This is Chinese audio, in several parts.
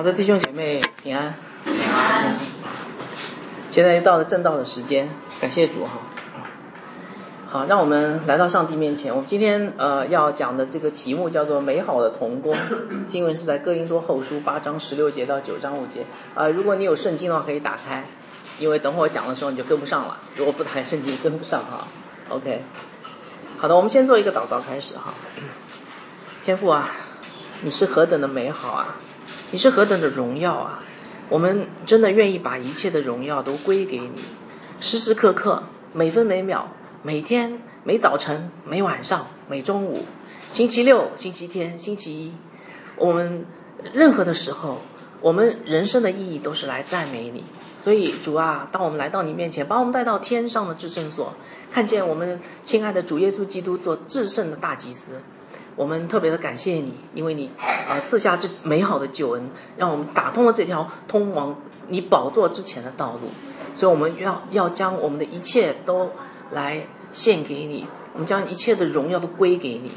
好的，弟兄姐妹平安。现在又到了正道的时间，感谢主哈。好，让我们来到上帝面前。我们今天呃要讲的这个题目叫做“美好的童工”，经文是在哥林多后书八章十六节到九章五节。啊，如果你有圣经的话，可以打开，因为等会儿讲的时候你就跟不上了。如果不打开圣经，跟不上哈。OK，好的，我们先做一个祷告开始哈。天父啊，你是何等的美好啊！你是何等的荣耀啊！我们真的愿意把一切的荣耀都归给你，时时刻刻、每分每秒、每天、每早晨、每晚上、每中午、星期六、星期天、星期一，我们任何的时候，我们人生的意义都是来赞美你。所以主啊，当我们来到你面前，把我们带到天上的至圣所，看见我们亲爱的主耶稣基督做至圣的大祭司。我们特别的感谢你，因为你啊赐下这美好的救恩，让我们打通了这条通往你宝座之前的道路。所以我们要要将我们的一切都来献给你，我们将一切的荣耀都归给你。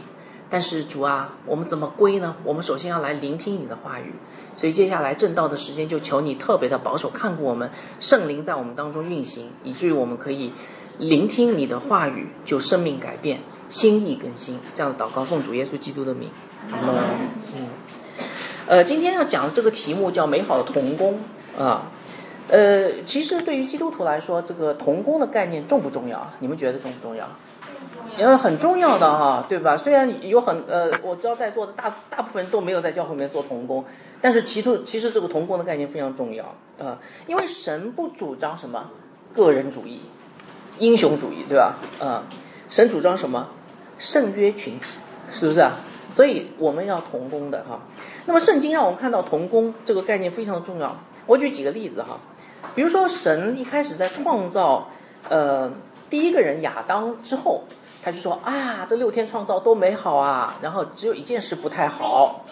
但是主啊，我们怎么归呢？我们首先要来聆听你的话语。所以接下来正道的时间，就求你特别的保守看顾我们，圣灵在我们当中运行，以至于我们可以聆听你的话语，就生命改变。心意更新，这样的祷告奉主耶稣基督的名。嗯，呃，今天要讲的这个题目叫“美好的童工”啊。呃，其实对于基督徒来说，这个童工的概念重不重要？你们觉得重不重要？因为很重要的哈，对吧？虽然有很呃，我知道在座的大大部分人都没有在教会里面做童工，但是其实其实这个童工的概念非常重要啊。因为神不主张什么个人主义、英雄主义，对吧？啊，神主张什么？圣约群体是不是啊？所以我们要同工的哈。那么圣经让我们看到同工这个概念非常的重要。我举几个例子哈，比如说神一开始在创造呃第一个人亚当之后，他就说啊这六天创造多美好啊，然后只有一件事不太好，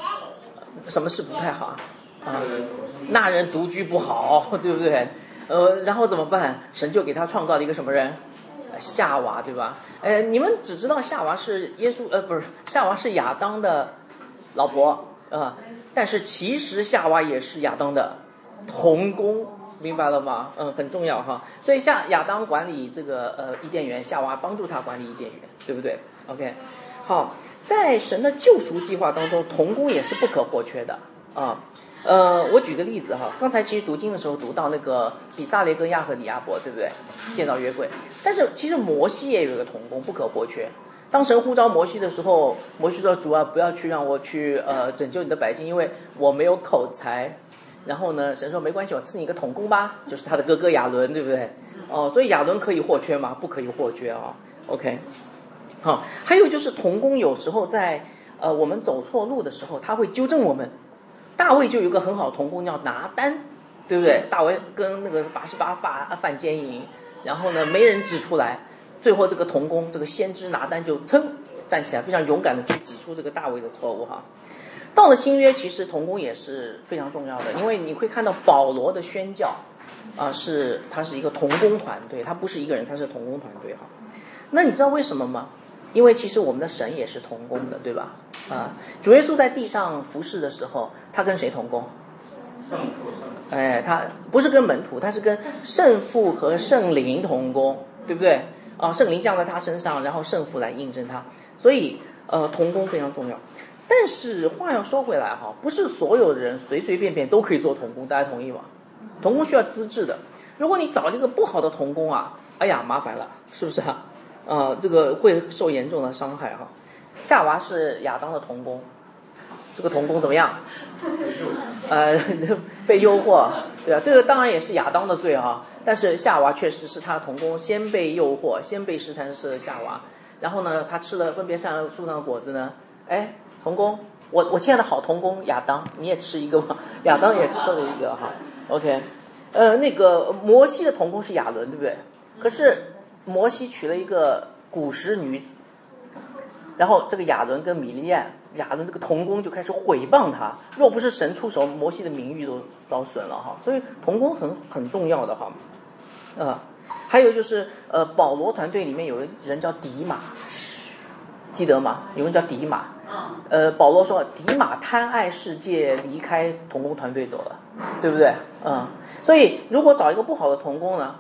什么事不太好啊？啊，那人独居不好，对不对？呃，然后怎么办？神就给他创造了一个什么人？夏娃对吧？呃，你们只知道夏娃是耶稣，呃，不是夏娃是亚当的老婆啊，但是其实夏娃也是亚当的童工，明白了吗？嗯，很重要哈。所以夏亚当管理这个呃伊甸园，夏娃帮助他管理伊甸园，对不对？OK，好，在神的救赎计划当中，童工也是不可或缺的啊。呃我举个例子哈，刚才其实读经的时候读到那个比萨雷跟亚和里亚伯，对不对？见到约柜，但是其实摩西也有一个童工不可或缺。当神呼召摩西的时候，摩西说：“主啊，不要去让我去呃拯救你的百姓，因为我没有口才。”然后呢，神说：“没关系，我赐你一个童工吧，就是他的哥哥亚伦，对不对？”哦，所以亚伦可以或缺吗？不可以或缺啊。OK，好，还有就是童工有时候在呃我们走错路的时候，他会纠正我们。大卫就有个很好的童工叫拿单，对不对？大卫跟那个八十八犯犯奸淫，然后呢没人指出来，最后这个童工这个先知拿单就噌站起来，非常勇敢的去指出这个大卫的错误哈。到了新约，其实童工也是非常重要的，因为你会看到保罗的宣教啊，是他是一个童工团队，他不是一个人，他是童工团队哈。那你知道为什么吗？因为其实我们的神也是同工的，对吧？啊，主耶稣在地上服侍的时候，他跟谁同工？圣父圣。哎，他不是跟门徒，他是跟圣父和圣灵同工，对不对？啊，圣灵降在他身上，然后圣父来印证他，所以呃，同工非常重要。但是话要说回来哈，不是所有的人随随便便都可以做童工，大家同意吗？童工需要资质的，如果你找一个不好的童工啊，哎呀，麻烦了，是不是啊？啊，这个会受严重的伤害哈。夏娃是亚当的童工，这个童工怎么样？呃，被诱惑，对啊，这个当然也是亚当的罪啊。但是夏娃确实是他的童工，先被诱惑，先被试探是夏娃。然后呢，他吃了分别善恶树上的果子呢，哎，童工，我我亲爱的好童工亚当，你也吃一个吧。亚当也吃了一个哈。OK，呃，那个摩西的童工是亚伦，对不对？可是。摩西娶了一个古时女子，然后这个亚伦跟米利亚，亚伦这个童工就开始毁谤他。若不是神出手，摩西的名誉都遭损了哈。所以童工很很重要的哈，啊，还有就是呃，保罗团队里面有人叫迪马，记得吗？有人叫迪马。嗯，呃，保罗说迪马贪爱世界，离开童工团队走了，对不对？嗯，所以如果找一个不好的童工呢，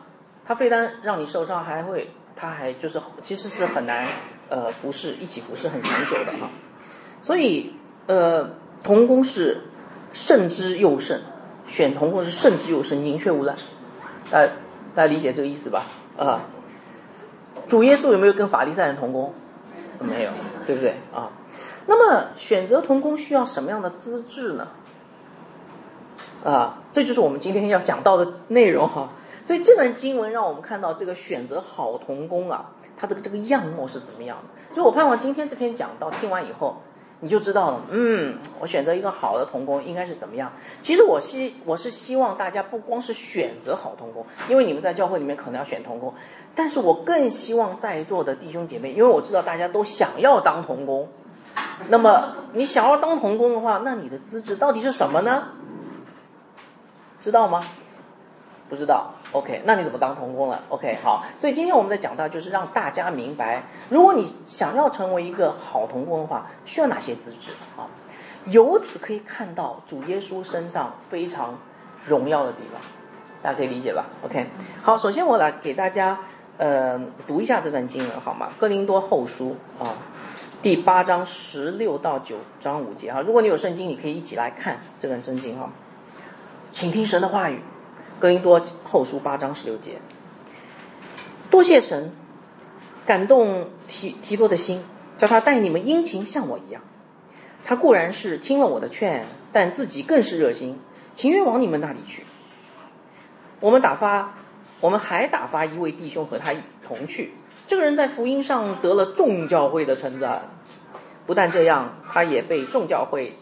他非但让你受伤，还会他还就是其实是很难呃服侍一起服侍很长久的哈。所以呃，童工是慎之又慎，选童工是慎之又慎，宁缺毋滥。大大家理解这个意思吧？啊，主耶稣有没有跟法利赛人同工？没有，对不对啊？那么选择童工需要什么样的资质呢？啊，这就是我们今天要讲到的内容哈。所以这段经文让我们看到这个选择好童工啊，他的这个样貌是怎么样的。所以我盼望今天这篇讲到听完以后，你就知道了。嗯，我选择一个好的童工应该是怎么样。其实我希我是希望大家不光是选择好童工，因为你们在教会里面可能要选童工，但是我更希望在座的弟兄姐妹，因为我知道大家都想要当童工。那么你想要当童工的话，那你的资质到底是什么呢？知道吗？不知道。OK，那你怎么当童工了？OK，好。所以今天我们的讲到就是让大家明白，如果你想要成为一个好童工的话，需要哪些资质啊？由此可以看到主耶稣身上非常荣耀的地方，大家可以理解吧？OK，好。首先我来给大家呃读一下这段经文好吗？哥林多后书啊。第八章十六到九章五节哈，如果你有圣经，你可以一起来看这段圣经哈，请听神的话语，《哥林多后书》八章十六节。多谢神感动提提多的心，叫他待你们殷勤像我一样。他固然是听了我的劝，但自己更是热心，情愿往你们那里去。我们打发，我们还打发一位弟兄和他一同去。这个人在福音上得了众教会的称赞，不但这样，他也被众教会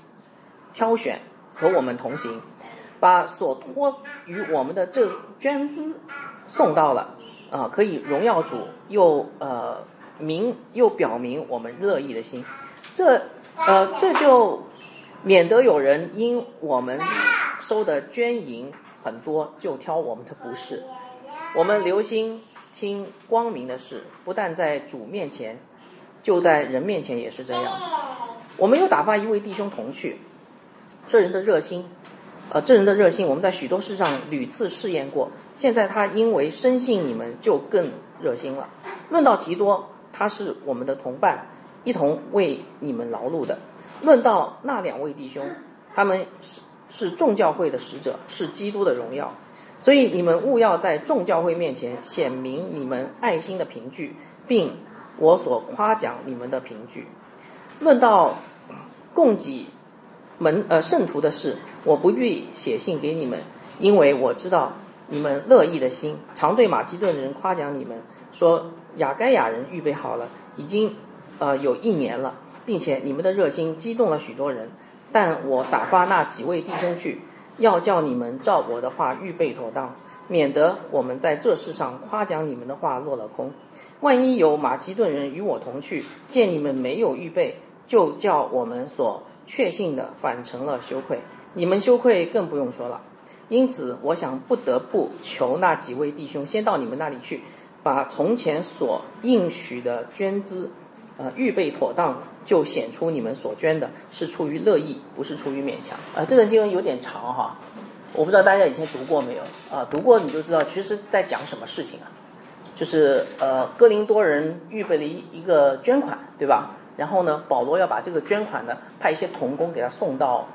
挑选和我们同行，把所托于我们的这捐资送到了，啊，可以荣耀主，又呃明又表明我们乐意的心，这呃这就免得有人因我们收的捐银很多就挑我们的不是，我们留心。听光明的事，不但在主面前，就在人面前也是这样。我们又打发一位弟兄同去，这人的热心，呃，这人的热心，我们在许多事上屡次试验过。现在他因为深信你们，就更热心了。论到提多，他是我们的同伴，一同为你们劳碌的。论到那两位弟兄，他们是是众教会的使者，是基督的荣耀。所以你们务要在众教会面前显明你们爱心的凭据，并我所夸奖你们的凭据。论到供给门呃圣徒的事，我不必写信给你们，因为我知道你们乐意的心，常对马其顿人夸奖你们，说雅该亚人预备好了，已经呃有一年了，并且你们的热心激动了许多人。但我打发那几位弟兄去。要叫你们照我的话预备妥当，免得我们在这世上夸奖你们的话落了空。万一有马其顿人与我同去，见你们没有预备，就叫我们所确信的反成了羞愧。你们羞愧更不用说了。因此，我想不得不求那几位弟兄先到你们那里去，把从前所应许的捐资。呃，预备妥当，就显出你们所捐的是出于乐意，不是出于勉强。啊，这段经文有点长哈，我不知道大家以前读过没有啊？读过你就知道，其实在讲什么事情啊？就是呃，哥林多人预备了一一个捐款，对吧？然后呢，保罗要把这个捐款呢，派一些童工给他送到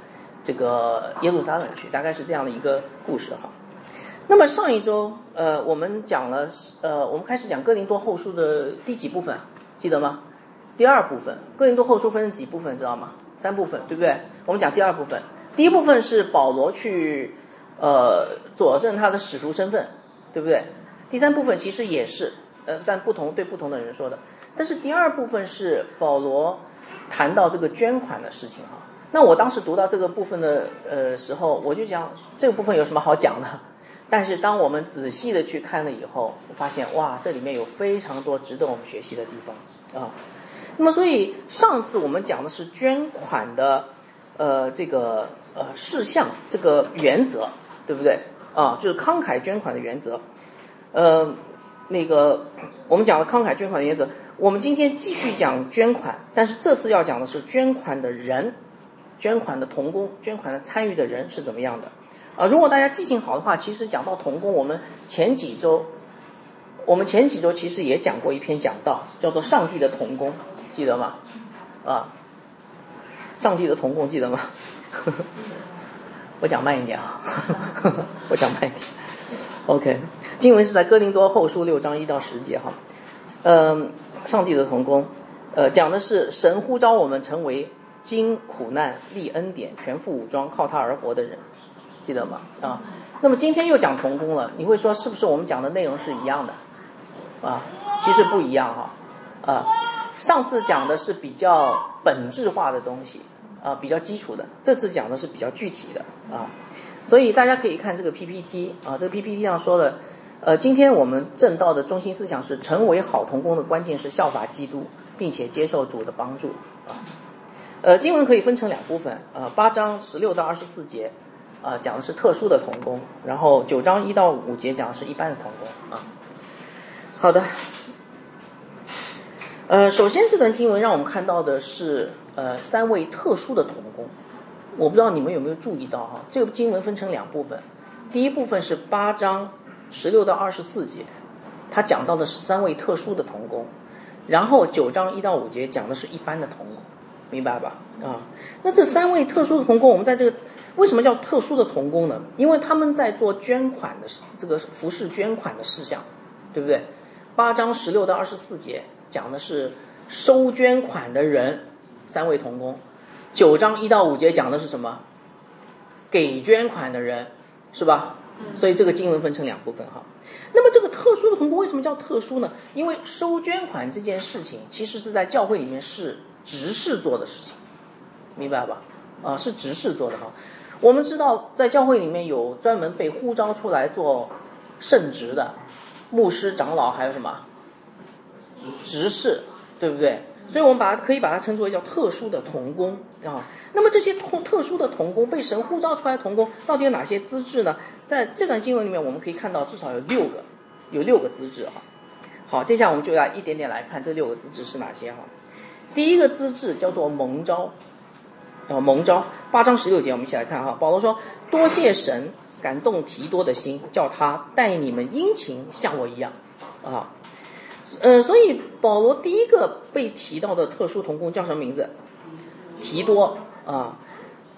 这个耶路撒冷去，大概是这样的一个故事哈。那么上一周呃，我们讲了呃，我们开始讲哥林多后书的第几部分？记得吗？第二部分，哥林多后书分成几部分，知道吗？三部分，对不对？我们讲第二部分，第一部分是保罗去，呃，佐证他的使徒身份，对不对？第三部分其实也是，呃，但不同对不同的人说的。但是第二部分是保罗谈到这个捐款的事情哈。那我当时读到这个部分的呃时候，我就讲这个部分有什么好讲的？但是当我们仔细的去看了以后，我发现哇，这里面有非常多值得我们学习的地方啊。那么，所以上次我们讲的是捐款的，呃，这个呃事项，这个原则，对不对？啊，就是慷慨捐款的原则。呃，那个我们讲的慷慨捐款的原则，我们今天继续讲捐款，但是这次要讲的是捐款的人，捐款的童工，捐款的参与的人是怎么样的。啊，如果大家记性好的话，其实讲到童工，我们前几周，我们前几周其实也讲过一篇讲道，叫做《上帝的童工》，记得吗？啊，上帝的童工记得吗？我讲慢一点啊，我讲慢一点。OK，经文是在哥林多后书六章一到十节哈。嗯，上帝的童工，呃，讲的是神呼召我们成为经苦难、历恩典、全副武装、靠他而活的人，记得吗？啊，那么今天又讲童工了，你会说是不是我们讲的内容是一样的？啊，其实不一样哈。啊，上次讲的是比较本质化的东西。啊，比较基础的，这次讲的是比较具体的啊，所以大家可以看这个 PPT 啊，这个 PPT 上说的，呃，今天我们正道的中心思想是成为好童工的关键是效法基督，并且接受主的帮助啊。呃，经文可以分成两部分啊，八章十六到二十四节啊讲的是特殊的童工，然后九章一到五节讲的是一般的童工啊。好的，呃，首先这段经文让我们看到的是。呃，三位特殊的童工，我不知道你们有没有注意到哈？这个经文分成两部分，第一部分是八章十六到二十四节，他讲到的是三位特殊的童工，然后九章一到五节讲的是一般的童工，明白吧？啊，那这三位特殊的童工，我们在这个为什么叫特殊的童工呢？因为他们在做捐款的这个服饰捐款的事项，对不对？八章十六到二十四节讲的是收捐款的人。三位童工，九章一到五节讲的是什么？给捐款的人，是吧？所以这个经文分成两部分哈。那么这个特殊的同工为什么叫特殊呢？因为收捐款这件事情其实是在教会里面是执事做的事情，明白吧？啊，是执事做的哈。我们知道在教会里面有专门被呼召出来做圣职的牧师、长老，还有什么执事，对不对？所以我们把它可以把它称作为叫特殊的童工啊。那么这些特特殊的童工被神呼召出来的童工到底有哪些资质呢？在这段经文里面，我们可以看到至少有六个，有六个资质哈。好，接下来我们就要一点点来看这六个资质是哪些哈。第一个资质叫做蒙召啊，蒙召八章十六节，我们一起来看哈。保罗说：“多谢神感动提多的心，叫他待你们殷勤，像我一样啊。”呃，所以保罗第一个被提到的特殊童工叫什么名字？提多啊。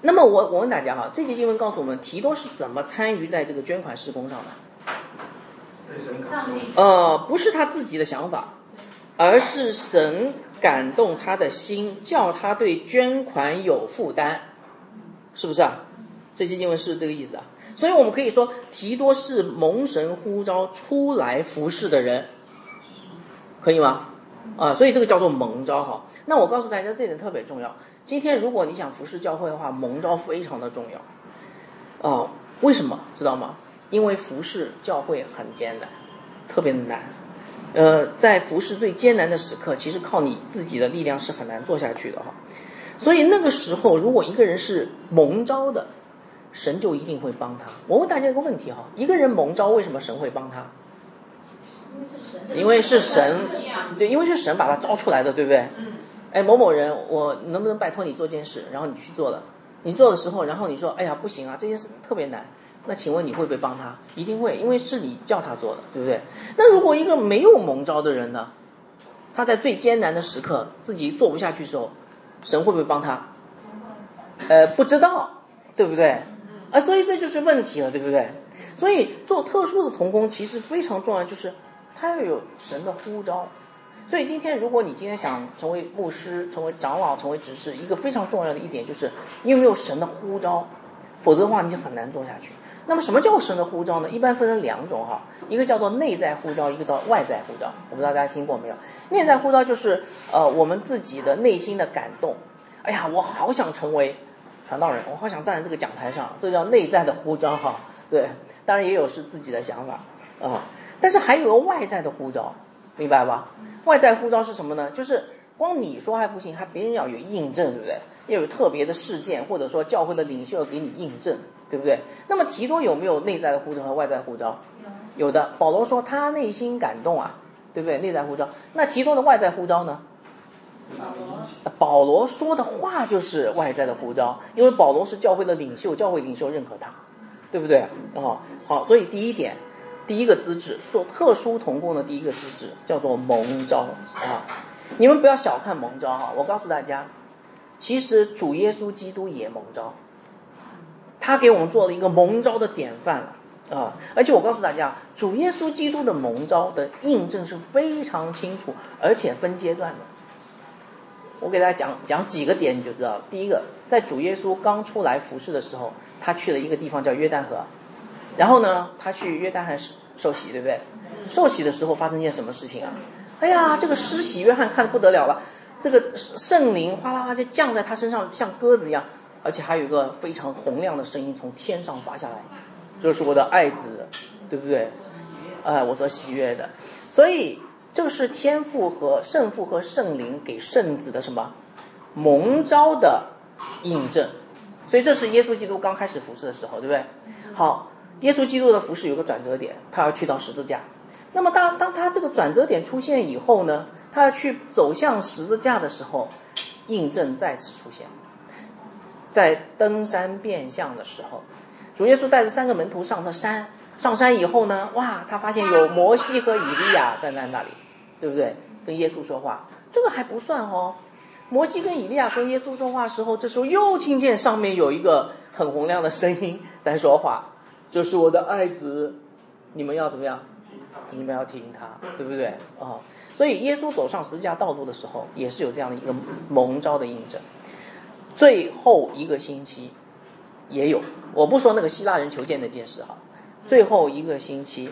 那么我我问大家哈，这节经文告诉我们，提多是怎么参与在这个捐款施工上的？呃，不是他自己的想法，而是神感动他的心，叫他对捐款有负担，是不是啊？这些经文是这个意思啊。所以我们可以说，提多是蒙神呼召出来服侍的人。可以吗？啊，所以这个叫做蒙召哈。那我告诉大家，这点特别重要。今天如果你想服侍教会的话，蒙召非常的重要。啊，为什么？知道吗？因为服侍教会很艰难，特别的难。呃，在服侍最艰难的时刻，其实靠你自己的力量是很难做下去的哈。所以那个时候，如果一个人是蒙召的，神就一定会帮他。我问大家一个问题哈：一个人蒙召，为什么神会帮他？因为是神，对，因为是神把他招出来的，对不对？嗯。哎，某某人，我能不能拜托你做件事？然后你去做了，你做的时候，然后你说，哎呀，不行啊，这件事特别难。那请问你会不会帮他？一定会，因为是你叫他做的，对不对？那如果一个没有蒙召的人呢？他在最艰难的时刻自己做不下去的时候，神会不会帮他？呃，不知道，对不对？啊，所以这就是问题了，对不对？所以做特殊的童工其实非常重要，就是。他要有神的呼召，所以今天如果你今天想成为牧师、成为长老、成为执事，一个非常重要的一点就是你有没有神的呼召，否则的话你就很难做下去。那么什么叫神的呼召呢？一般分成两种哈，一个叫做内在呼召，一个叫外在呼召。我不知道大家听过没有？内在呼召就是呃我们自己的内心的感动，哎呀，我好想成为传道人，我好想站在这个讲台上，这叫内在的呼召哈。对，当然也有是自己的想法啊。但是还有个外在的呼召，明白吧？外在护照是什么呢？就是光你说还不行，还别人要有印证，对不对？要有特别的事件，或者说教会的领袖给你印证，对不对？那么提多有没有内在的呼召和外在护照？有的。保罗说他内心感动啊，对不对？内在护照。那提多的外在护照呢？保罗保罗说的话就是外在的护照，因为保罗是教会的领袖，教会领袖认可他，对不对？哦，好，所以第一点，第一个资质，做特殊童工的第一个资质叫做蒙召啊。你们不要小看蒙召哈，我告诉大家，其实主耶稣基督也蒙召，他给我们做了一个蒙召的典范了啊。而且我告诉大家，主耶稣基督的蒙召的印证是非常清楚，而且分阶段的。我给大家讲讲几个点，你就知道。第一个，在主耶稣刚出来服侍的时候，他去了一个地方叫约旦河，然后呢，他去约旦河受洗，对不对？受洗的时候发生一件什么事情啊？哎呀，这个施洗约翰看的不得了了，这个圣灵哗啦哗就降在他身上，像鸽子一样，而且还有一个非常洪亮的声音从天上发下来，这是我的爱子，对不对？哎，我所喜悦的，所以。这个是天父和圣父和圣灵给圣子的什么蒙召的印证，所以这是耶稣基督刚开始服侍的时候，对不对？好，耶稣基督的服侍有个转折点，他要去到十字架。那么当当他这个转折点出现以后呢，他要去走向十字架的时候，印证再次出现，在登山变相的时候，主耶稣带着三个门徒上了山，上山以后呢，哇，他发现有摩西和以利亚站在那里。对不对？跟耶稣说话，这个还不算哦。摩西跟以利亚跟耶稣说话时候，这时候又听见上面有一个很洪亮的声音在说话，这是我的爱子，你们要怎么样？你们要听他，对不对？啊，所以耶稣走上十字架道路的时候，也是有这样的一个蒙召的印证。最后一个星期也有，我不说那个希腊人求见那件事哈，最后一个星期。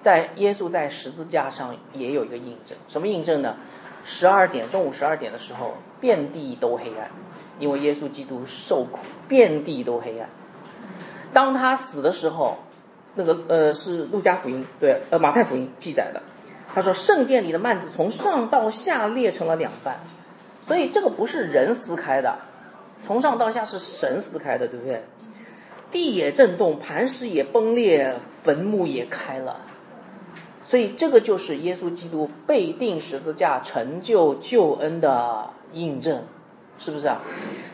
在耶稣在十字架上也有一个印证，什么印证呢？十二点，中午十二点的时候，遍地都黑暗，因为耶稣基督受苦，遍地都黑暗。当他死的时候，那个呃是路加福音对，呃马太福音记载的，他说圣殿里的幔子从上到下裂成了两半，所以这个不是人撕开的，从上到下是神撕开的，对不对？地也震动，磐石也崩裂，坟墓也开了。所以这个就是耶稣基督被定十字架成就救恩的印证，是不是啊？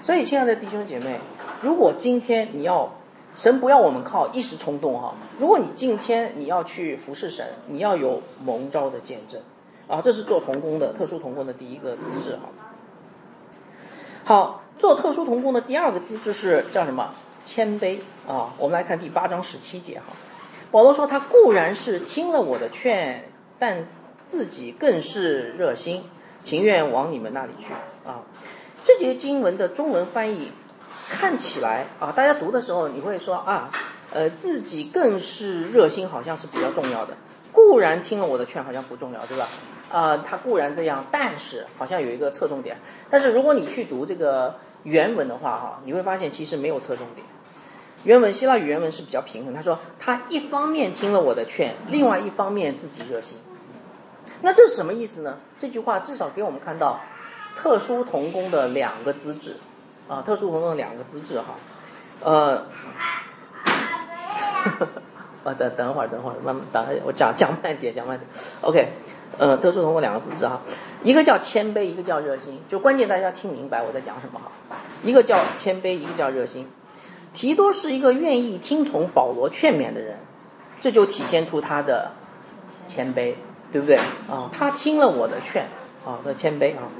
所以亲爱的弟兄姐妹，如果今天你要神不要我们靠一时冲动哈，如果你今天你要去服侍神，你要有蒙召的见证啊，这是做童工的特殊童工的第一个资质哈。好，做特殊童工的第二个资质是叫什么？谦卑啊。我们来看第八章十七节哈。保罗说：“他固然是听了我的劝，但自己更是热心，情愿往你们那里去啊。”这节经文的中文翻译看起来啊，大家读的时候你会说啊，呃，自己更是热心，好像是比较重要的。固然听了我的劝，好像不重要，对吧？啊，他固然这样，但是好像有一个侧重点。但是如果你去读这个原文的话，哈，你会发现其实没有侧重点。原文希腊语原文是比较平衡。他说他一方面听了我的劝，另外一方面自己热心。那这是什么意思呢？这句话至少给我们看到特殊童工的两个资质啊，特殊童工的两个资质哈。呃，啊等等会儿，等会儿慢慢等，我讲讲慢点，讲慢点。OK，呃，特殊童工两个资质哈，一个叫谦卑，一个叫热心。就关键大家要听明白我在讲什么哈。一个叫谦卑，一个叫热心。提多是一个愿意听从保罗劝勉的人，这就体现出他的谦卑，对不对啊？他听了我的劝啊，的谦卑啊。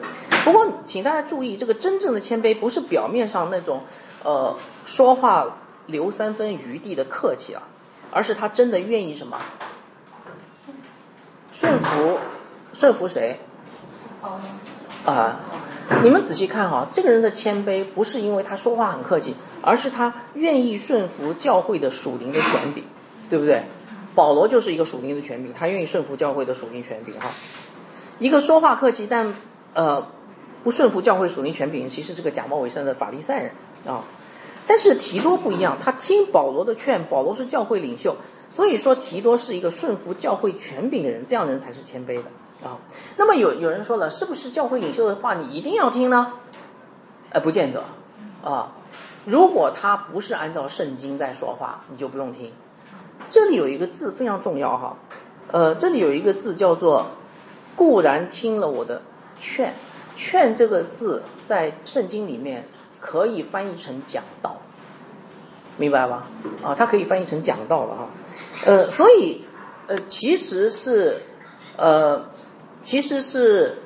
不过，请大家注意，这个真正的谦卑不是表面上那种呃说话留三分余地的客气啊，而是他真的愿意什么？顺服，顺服谁？啊。你们仔细看哈，这个人的谦卑不是因为他说话很客气，而是他愿意顺服教会的属灵的权柄，对不对？保罗就是一个属灵的权柄，他愿意顺服教会的属灵权柄哈。一个说话客气但呃不顺服教会属灵权柄，其实是个假冒伪善的法利赛人啊。但是提多不一样，他听保罗的劝，保罗是教会领袖，所以说提多是一个顺服教会权柄的人，这样的人才是谦卑的啊。那么有有人说了，是不是教会领袖的话你一定要听呢？呃，不见得啊。如果他不是按照圣经在说话，你就不用听。这里有一个字非常重要哈，呃，这里有一个字叫做“固然听了我的劝”，“劝”这个字在圣经里面可以翻译成讲道，明白吧？啊，它可以翻译成讲道了哈。呃，所以呃，其实是呃，其实是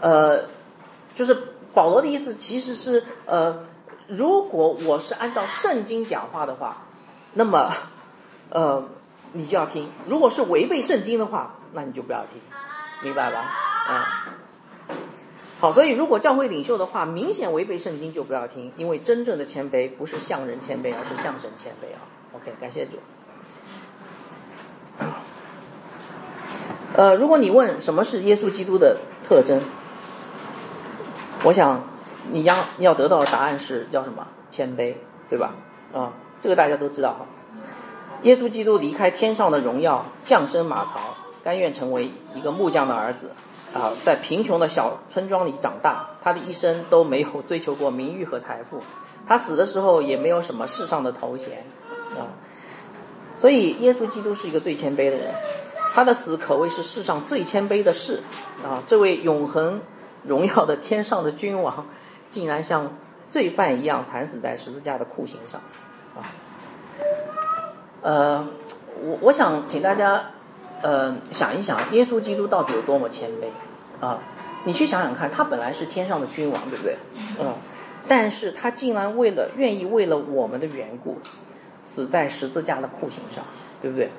呃，就是保罗的意思其实是呃，如果我是按照圣经讲话的话，那么。呃，你就要听。如果是违背圣经的话，那你就不要听，明白吧？啊，好。所以，如果教会领袖的话明显违背圣经，就不要听。因为真正的谦卑不是向人谦卑，而是向神谦卑啊。OK，感谢主。呃，如果你问什么是耶稣基督的特征，我想你要要得到的答案是叫什么？谦卑，对吧？啊，这个大家都知道哈。耶稣基督离开天上的荣耀，降生马槽，甘愿成为一个木匠的儿子，啊，在贫穷的小村庄里长大。他的一生都没有追求过名誉和财富，他死的时候也没有什么世上的头衔，啊，所以耶稣基督是一个最谦卑的人，他的死可谓是世上最谦卑的事，啊，这位永恒荣耀的天上的君王，竟然像罪犯一样惨死在十字架的酷刑上，啊。呃，我我想请大家，呃，想一想，耶稣基督到底有多么谦卑啊？你去想想看，他本来是天上的君王，对不对？嗯，但是他竟然为了愿意为了我们的缘故，死在十字架的酷刑上，对不对？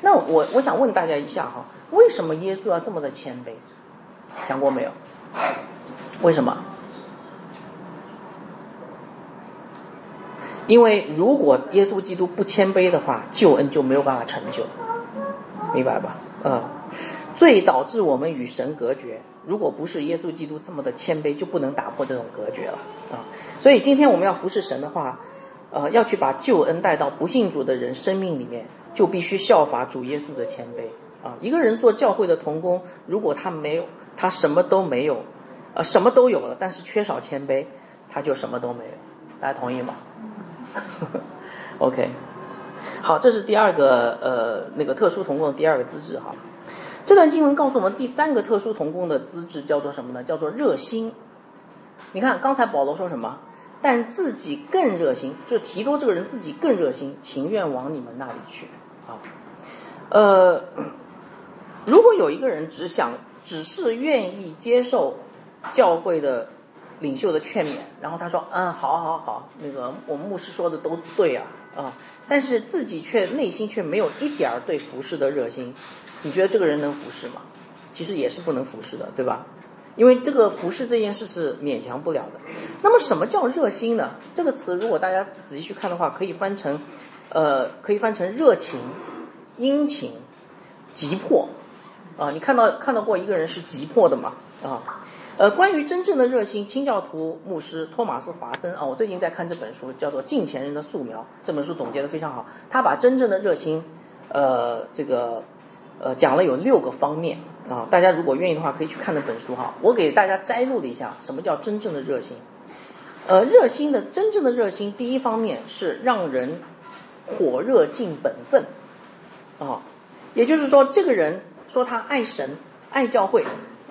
那我我想问大家一下哈，为什么耶稣要这么的谦卑？想过没有？为什么？因为如果耶稣基督不谦卑的话，救恩就没有办法成就，明白吧？啊，罪导致我们与神隔绝。如果不是耶稣基督这么的谦卑，就不能打破这种隔绝了啊。所以今天我们要服侍神的话，呃，要去把救恩带到不信主的人生命里面，就必须效法主耶稣的谦卑啊。一个人做教会的童工，如果他没有，他什么都没有，呃，什么都有了，但是缺少谦卑，他就什么都没有。大家同意吗？OK，好，这是第二个呃那个特殊童工的第二个资质哈。这段经文告诉我们第三个特殊童工的资质叫做什么呢？叫做热心。你看刚才保罗说什么？但自己更热心，就提多这个人自己更热心，情愿往你们那里去啊。呃，如果有一个人只想只是愿意接受教会的。领袖的劝勉，然后他说：“嗯，好，好，好，那个我们牧师说的都对啊，啊，但是自己却内心却没有一点儿对服侍的热心，你觉得这个人能服侍吗？其实也是不能服侍的，对吧？因为这个服侍这件事是勉强不了的。那么什么叫热心呢？这个词如果大家仔细去看的话，可以翻成，呃，可以翻成热情、殷勤、急迫，啊，你看到看到过一个人是急迫的吗？啊？”呃，关于真正的热心，清教徒牧师托马斯·华森啊，我最近在看这本书，叫做《近前人的素描》。这本书总结的非常好，他把真正的热心，呃，这个，呃，讲了有六个方面啊。大家如果愿意的话，可以去看那本书哈。我给大家摘录了一下，什么叫真正的热心？呃，热心的真正的热心，第一方面是让人火热尽本分啊，也就是说，这个人说他爱神、爱教会。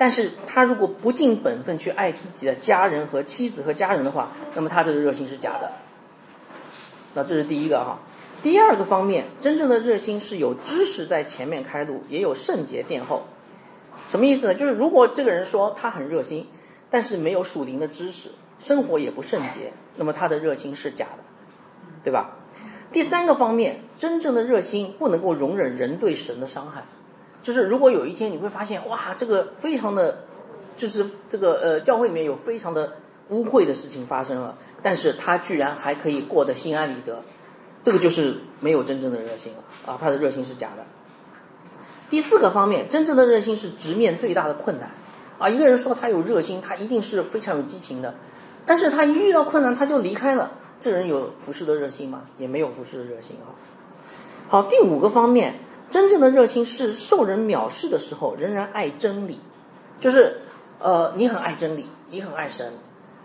但是他如果不尽本分去爱自己的家人和妻子和家人的话，那么他这个热心是假的。那这是第一个哈。第二个方面，真正的热心是有知识在前面开路，也有圣洁殿后。什么意思呢？就是如果这个人说他很热心，但是没有属灵的知识，生活也不圣洁，那么他的热心是假的，对吧？第三个方面，真正的热心不能够容忍人对神的伤害。就是如果有一天你会发现，哇，这个非常的，就是这个呃教会里面有非常的污秽的事情发生了，但是他居然还可以过得心安理得，这个就是没有真正的热心了啊，他的热心是假的。第四个方面，真正的热心是直面最大的困难啊，一个人说他有热心，他一定是非常有激情的，但是他一遇到困难他就离开了，这人有服侍的热心吗？也没有服侍的热心啊。好，第五个方面。真正的热心是受人藐视的时候仍然爱真理，就是呃，你很爱真理，你很爱神，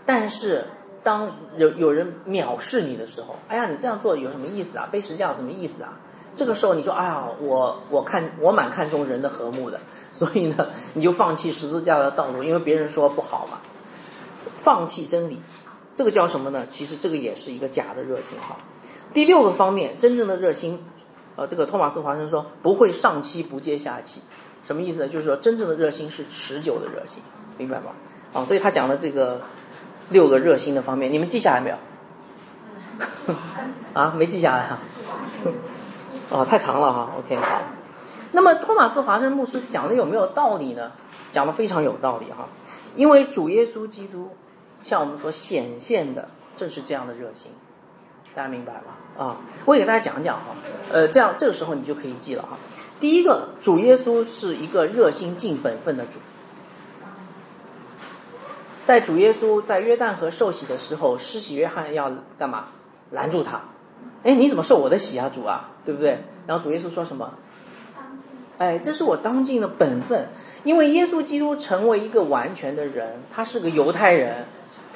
但是当有有人藐视你的时候，哎呀，你这样做有什么意思啊？背十字架有什么意思啊？这个时候你说，哎呀，我我看我蛮看重人的和睦的，所以呢，你就放弃十字架的道路，因为别人说不好嘛。放弃真理，这个叫什么呢？其实这个也是一个假的热心哈。第六个方面，真正的热心，呃，这个托马斯华生说不会上气不接下气，什么意思呢？就是说真正的热心是持久的热心，明白吗？啊，所以他讲的这个六个热心的方面，你们记下来没有？啊，没记下来哈。哦，太长了哈。OK，好。那么托马斯华生牧师讲的有没有道理呢？讲的非常有道理哈。因为主耶稣基督向我们所显现的正是这样的热心，大家明白吧？啊，我也给大家讲讲哈。呃，这样这个时候你就可以记了哈。第一个，主耶稣是一个热心尽本分的主。在主耶稣在约旦河受洗的时候，施洗约翰要干嘛？拦住他。哎，你怎么受我的洗啊，主啊？对不对？然后主耶稣说什么？哎，这是我当尽的本分，因为耶稣基督成为一个完全的人，他是个犹太人，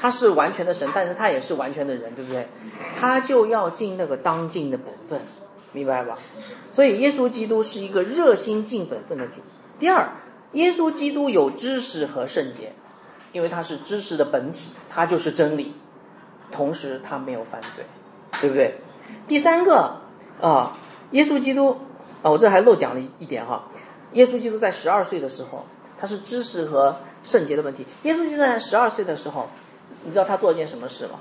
他是完全的神，但是他也是完全的人，对不对？他就要尽那个当尽的本分，明白吧？所以耶稣基督是一个热心尽本分的主。第二，耶稣基督有知识和圣洁，因为他是知识的本体，他就是真理，同时他没有犯罪，对不对？第三个啊，耶稣基督啊，我这还漏讲了一点哈。耶稣基督在十二岁的时候，他是知识和圣洁的问题。耶稣基督在十二岁的时候，你知道他做了件什么事吗？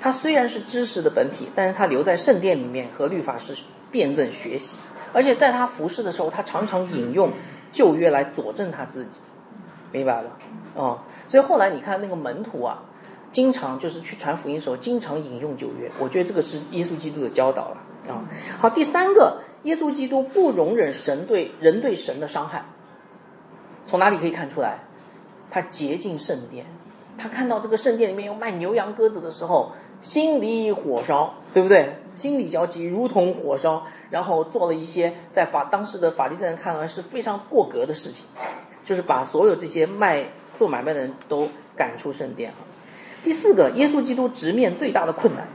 他虽然是知识的本体，但是他留在圣殿里面和律法师辩论学习，而且在他服侍的时候，他常常引用旧约来佐证他自己，明白吧？哦，所以后来你看那个门徒啊。经常就是去传福音的时候，经常引用旧约，我觉得这个是耶稣基督的教导了啊。好，第三个，耶稣基督不容忍神对人对神的伤害。从哪里可以看出来？他洁净圣殿，他看到这个圣殿里面有卖牛羊鸽子的时候，心里火烧，对不对？心里焦急，如同火烧，然后做了一些在法当时的法利赛人看来是非常过格的事情，就是把所有这些卖做买卖的人都赶出圣殿第四个，耶稣基督直面最大的困难，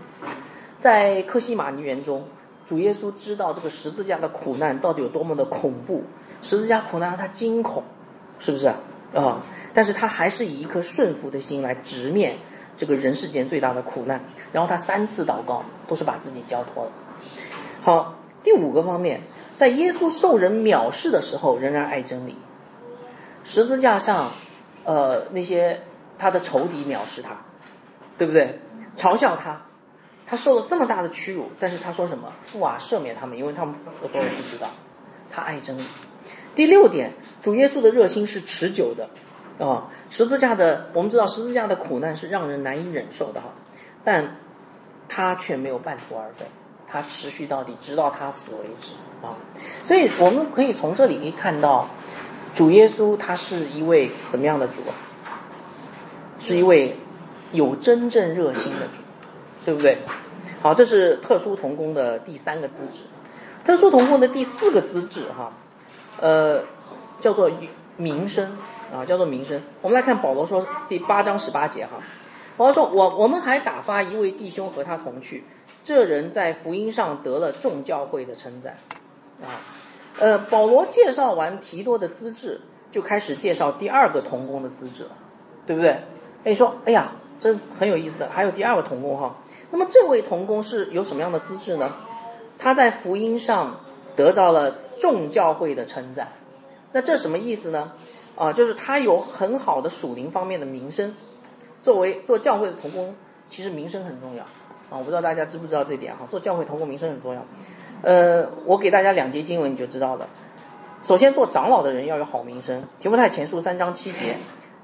在克西马尼园中，主耶稣知道这个十字架的苦难到底有多么的恐怖，十字架苦难让他惊恐，是不是啊？啊！但是他还是以一颗顺服的心来直面这个人世间最大的苦难，然后他三次祷告都是把自己交托了。好，第五个方面，在耶稣受人藐视的时候，仍然爱真理。十字架上，呃，那些他的仇敌藐视他。对不对？嘲笑他，他受了这么大的屈辱，但是他说什么？父啊，赦免他们，因为他们我做也不知道。他爱真理。第六点，主耶稣的热心是持久的啊。十字架的，我们知道十字架的苦难是让人难以忍受的哈，但他却没有半途而废，他持续到底，直到他死为止啊。所以我们可以从这里可以看到，主耶稣他是一位怎么样的主？是一位。有真正热心的主，对不对？好，这是特殊童工的第三个资质。特殊童工的第四个资质，哈，呃，叫做名声啊，叫做名声。我们来看保罗说第八章十八节哈，保罗说：“我我们还打发一位弟兄和他同去，这人在福音上得了众教会的称赞。”啊，呃，保罗介绍完提多的资质，就开始介绍第二个童工的资质了，对不对？哎，说，哎呀。这很有意思的，还有第二个童工哈。那么这位童工是有什么样的资质呢？他在福音上得到了众教会的称赞。那这什么意思呢？啊，就是他有很好的属灵方面的名声。作为做教会的童工，其实名声很重要啊。我不知道大家知不知道这点哈？做教会童工名声很重要。呃，我给大家两节经文你就知道了。首先，做长老的人要有好名声。提摩太前书三章七节。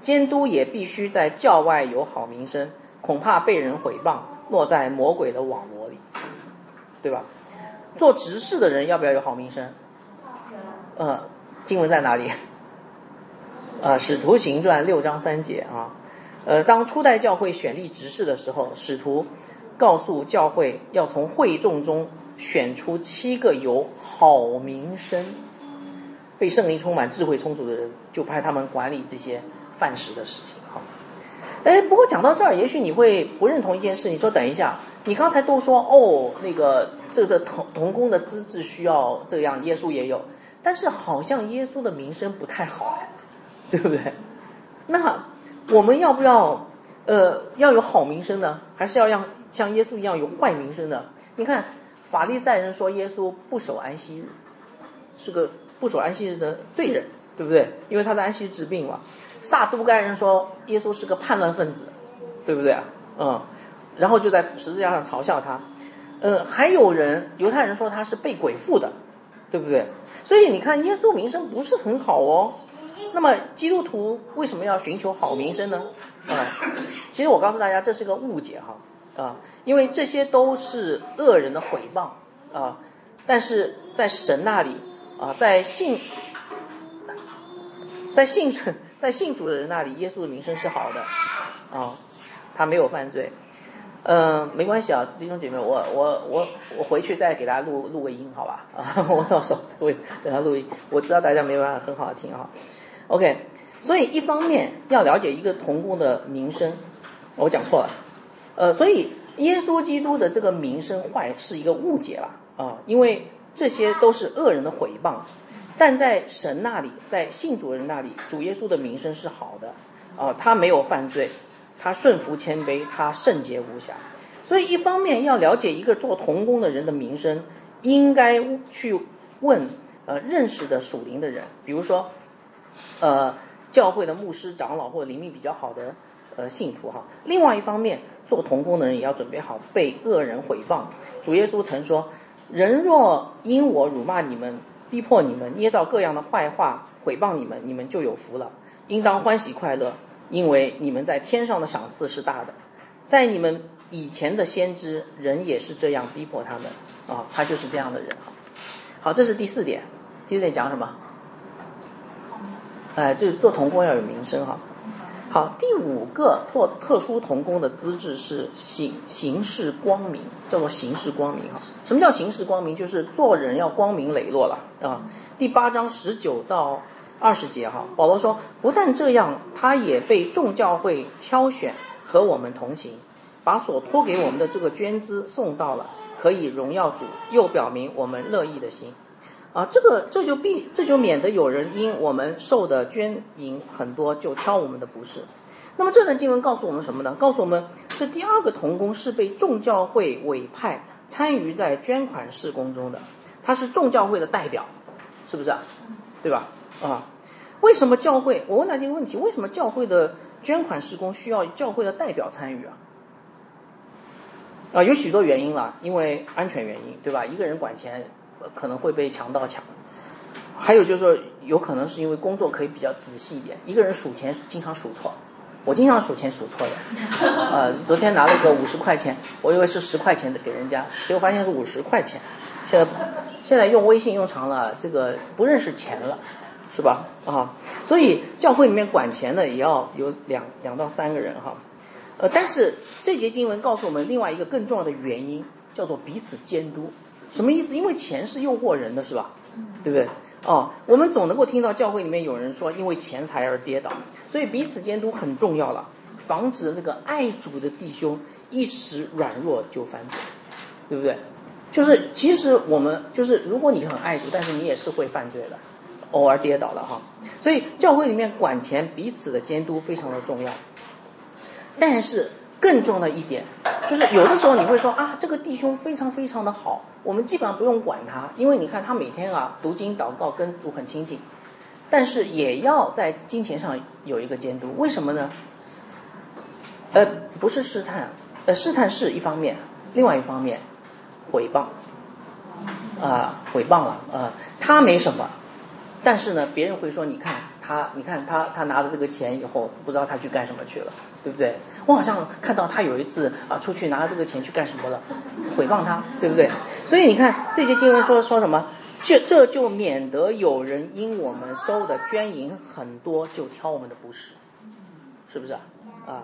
监督也必须在教外有好名声，恐怕被人毁谤，落在魔鬼的网罗里，对吧？做执事的人要不要有好名声？呃，经文在哪里？呃，使徒行传六章三节啊。呃，当初代教会选立执事的时候，使徒告诉教会要从会众中选出七个有好名声。被圣灵充满、智慧充足的人，就派他们管理这些饭食的事情。哈，哎，不过讲到这儿，也许你会不认同一件事。你说等一下，你刚才都说哦，那个这个童童工的资质需要这样，耶稣也有，但是好像耶稣的名声不太好，对不对？那我们要不要呃要有好名声呢？还是要让像耶稣一样有坏名声呢？你看法利赛人说耶稣不守安息日，是个不守安息日的罪人，对不对？因为他在安息治病嘛。撒都该人说耶稣是个叛乱分子，对不对啊？嗯，然后就在十字架上嘲笑他。呃，还有人犹太人说他是被鬼附的，对不对？所以你看耶稣名声不是很好哦。那么基督徒为什么要寻求好名声呢？啊，其实我告诉大家这是个误解哈啊，因为这些都是恶人的毁谤啊，但是在神那里啊，在信在信在信主的人那里，耶稣的名声是好的啊，他没有犯罪。嗯，没关系啊，弟兄姐妹，我我我我回去再给大家录录个音，好吧？啊，我到时候会给他录音。我知道大家没办法很好的听啊。OK，所以一方面要了解一个童工的名声，我讲错了，呃，所以耶稣基督的这个名声坏是一个误解了啊，因为这些都是恶人的毁谤，但在神那里，在信主人那里，主耶稣的名声是好的啊，他没有犯罪，他顺服谦卑，他圣洁无瑕，所以一方面要了解一个做童工的人的名声，应该去问呃认识的属灵的人，比如说。呃，教会的牧师、长老或者灵命比较好的呃信徒哈。另外一方面，做童工的人也要准备好被恶人毁谤。主耶稣曾说：“人若因我辱骂你们、逼迫你们、捏造各样的坏话毁谤你们，你们就有福了，应当欢喜快乐，因为你们在天上的赏赐是大的。在你们以前的先知，人也是这样逼迫他们啊，他就是这样的人哈。好，这是第四点。第四点讲什么？哎，这做童工要有名声哈。好，第五个做特殊童工的资质是行行事光明，叫做行事光明哈。什么叫行事光明？就是做人要光明磊落了啊。第八章十九到二十节哈，保罗说，不但这样，他也被众教会挑选和我们同行，把所托给我们的这个捐资送到了，可以荣耀主，又表明我们乐意的心。啊，这个这就必这就免得有人因我们受的捐银很多就挑我们的不是。那么这段经文告诉我们什么呢？告诉我们这第二个童工是被众教会委派参与在捐款事工中的，他是众教会的代表，是不是啊？对吧？啊，为什么教会？我问大家一个问题：为什么教会的捐款事工需要教会的代表参与啊？啊，有许多原因了，因为安全原因，对吧？一个人管钱。可能会被强盗抢，还有就是说，有可能是因为工作可以比较仔细一点。一个人数钱经常数错，我经常数钱数错的。呃，昨天拿了个五十块钱，我以为是十块钱的给人家，结果发现是五十块钱。现在现在用微信用长了，这个不认识钱了，是吧？啊，所以教会里面管钱的也要有两两到三个人哈。呃，但是这节经文告诉我们另外一个更重要的原因，叫做彼此监督。什么意思？因为钱是诱惑人的，是吧？对不对？哦，我们总能够听到教会里面有人说，因为钱财而跌倒，所以彼此监督很重要了，防止那个爱主的弟兄一时软弱就犯罪，对不对？就是其实我们就是，如果你很爱主，但是你也是会犯罪的，偶尔跌倒了哈。所以教会里面管钱，彼此的监督非常的重要，但是。更重要的一点，就是有的时候你会说啊，这个弟兄非常非常的好，我们基本上不用管他，因为你看他每天啊读经祷告跟主很亲近，但是也要在金钱上有一个监督，为什么呢？呃，不是试探，呃，试探是一方面，另外一方面，毁谤，啊，诽谤了，啊，他没什么，但是呢，别人会说，你看他，你看他，他拿了这个钱以后，不知道他去干什么去了，对不对？我好像看到他有一次啊，出去拿了这个钱去干什么了，诽谤他，对不对？所以你看这些经文说说什么，这这就免得有人因我们收的捐银很多就挑我们的不是，是不是啊？啊，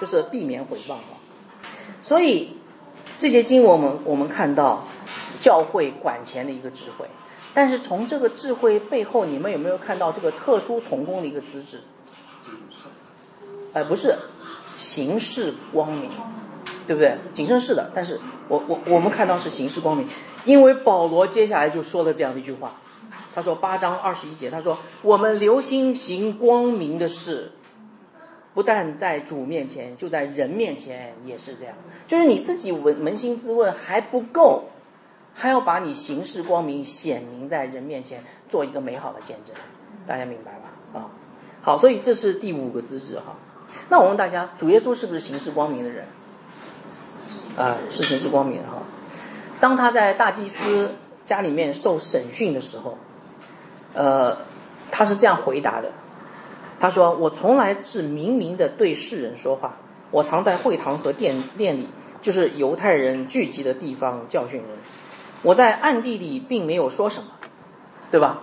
就是避免毁谤啊。所以这些经文我们我们看到教会管钱的一个智慧，但是从这个智慧背后，你们有没有看到这个特殊童工的一个资质？哎，不是，形式光明，对不对？谨慎是的，但是我我我们看到是形式光明，因为保罗接下来就说了这样的一句话，他说八章二十一节，他说我们留心行光明的事，不但在主面前，就在人面前也是这样，就是你自己扪扪心自问还不够，还要把你行事光明显明在人面前，做一个美好的见证，大家明白吧？啊，好，所以这是第五个资质哈。那我问大家，主耶稣是不是行事光明的人？啊，是行事光明哈。当他在大祭司家里面受审讯的时候，呃，他是这样回答的：他说：“我从来是明明的对世人说话，我常在会堂和殿殿里，就是犹太人聚集的地方教训人。我在暗地里并没有说什么，对吧？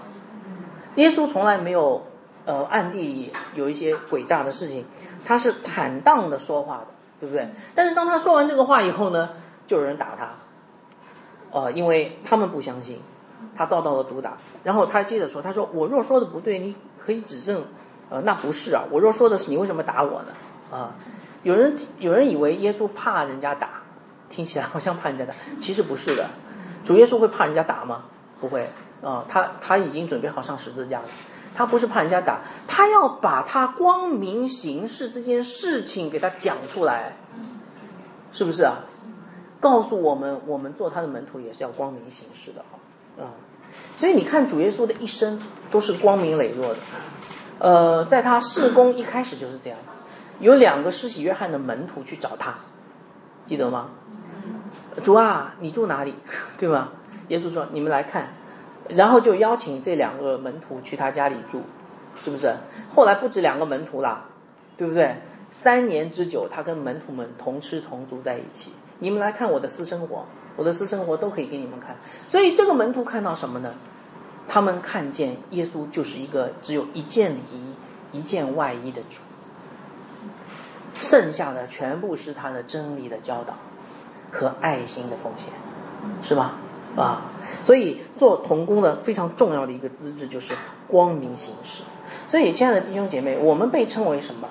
耶稣从来没有呃暗地里有一些诡诈的事情。”他是坦荡的说话的，对不对？但是当他说完这个话以后呢，就有人打他，呃，因为他们不相信，他遭到了毒打。然后他接着说：“他说我若说的不对，你可以指正，呃，那不是啊。我若说的是，你为什么打我呢？啊，有人有人以为耶稣怕人家打，听起来好像怕人家打，其实不是的。主耶稣会怕人家打吗？不会啊，他他已经准备好上十字架了。”他不是怕人家打，他要把他光明行事这件事情给他讲出来，是不是啊？告诉我们，我们做他的门徒也是要光明行事的哈啊。所以你看，主耶稣的一生都是光明磊落的。呃，在他事工一开始就是这样，有两个施洗约翰的门徒去找他，记得吗？主啊，你住哪里？对吧？耶稣说：“你们来看。”然后就邀请这两个门徒去他家里住，是不是？后来不止两个门徒啦，对不对？三年之久，他跟门徒们同吃同住在一起。你们来看我的私生活，我的私生活都可以给你们看。所以这个门徒看到什么呢？他们看见耶稣就是一个只有一件礼衣、一件外衣的主，剩下的全部是他的真理的教导和爱心的奉献，是吧？啊，所以做童工的非常重要的一个资质就是光明行事。所以，亲爱的弟兄姐妹，我们被称为什么？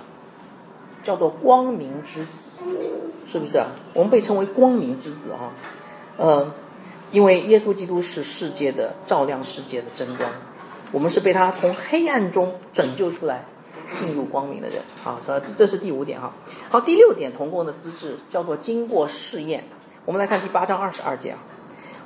叫做光明之子，是不是啊？我们被称为光明之子啊，呃，因为耶稣基督是世界的照亮世界的真光，我们是被他从黑暗中拯救出来，进入光明的人。啊，所以这是第五点哈。好，第六点，童工的资质叫做经过试验。我们来看第八章二十二节啊。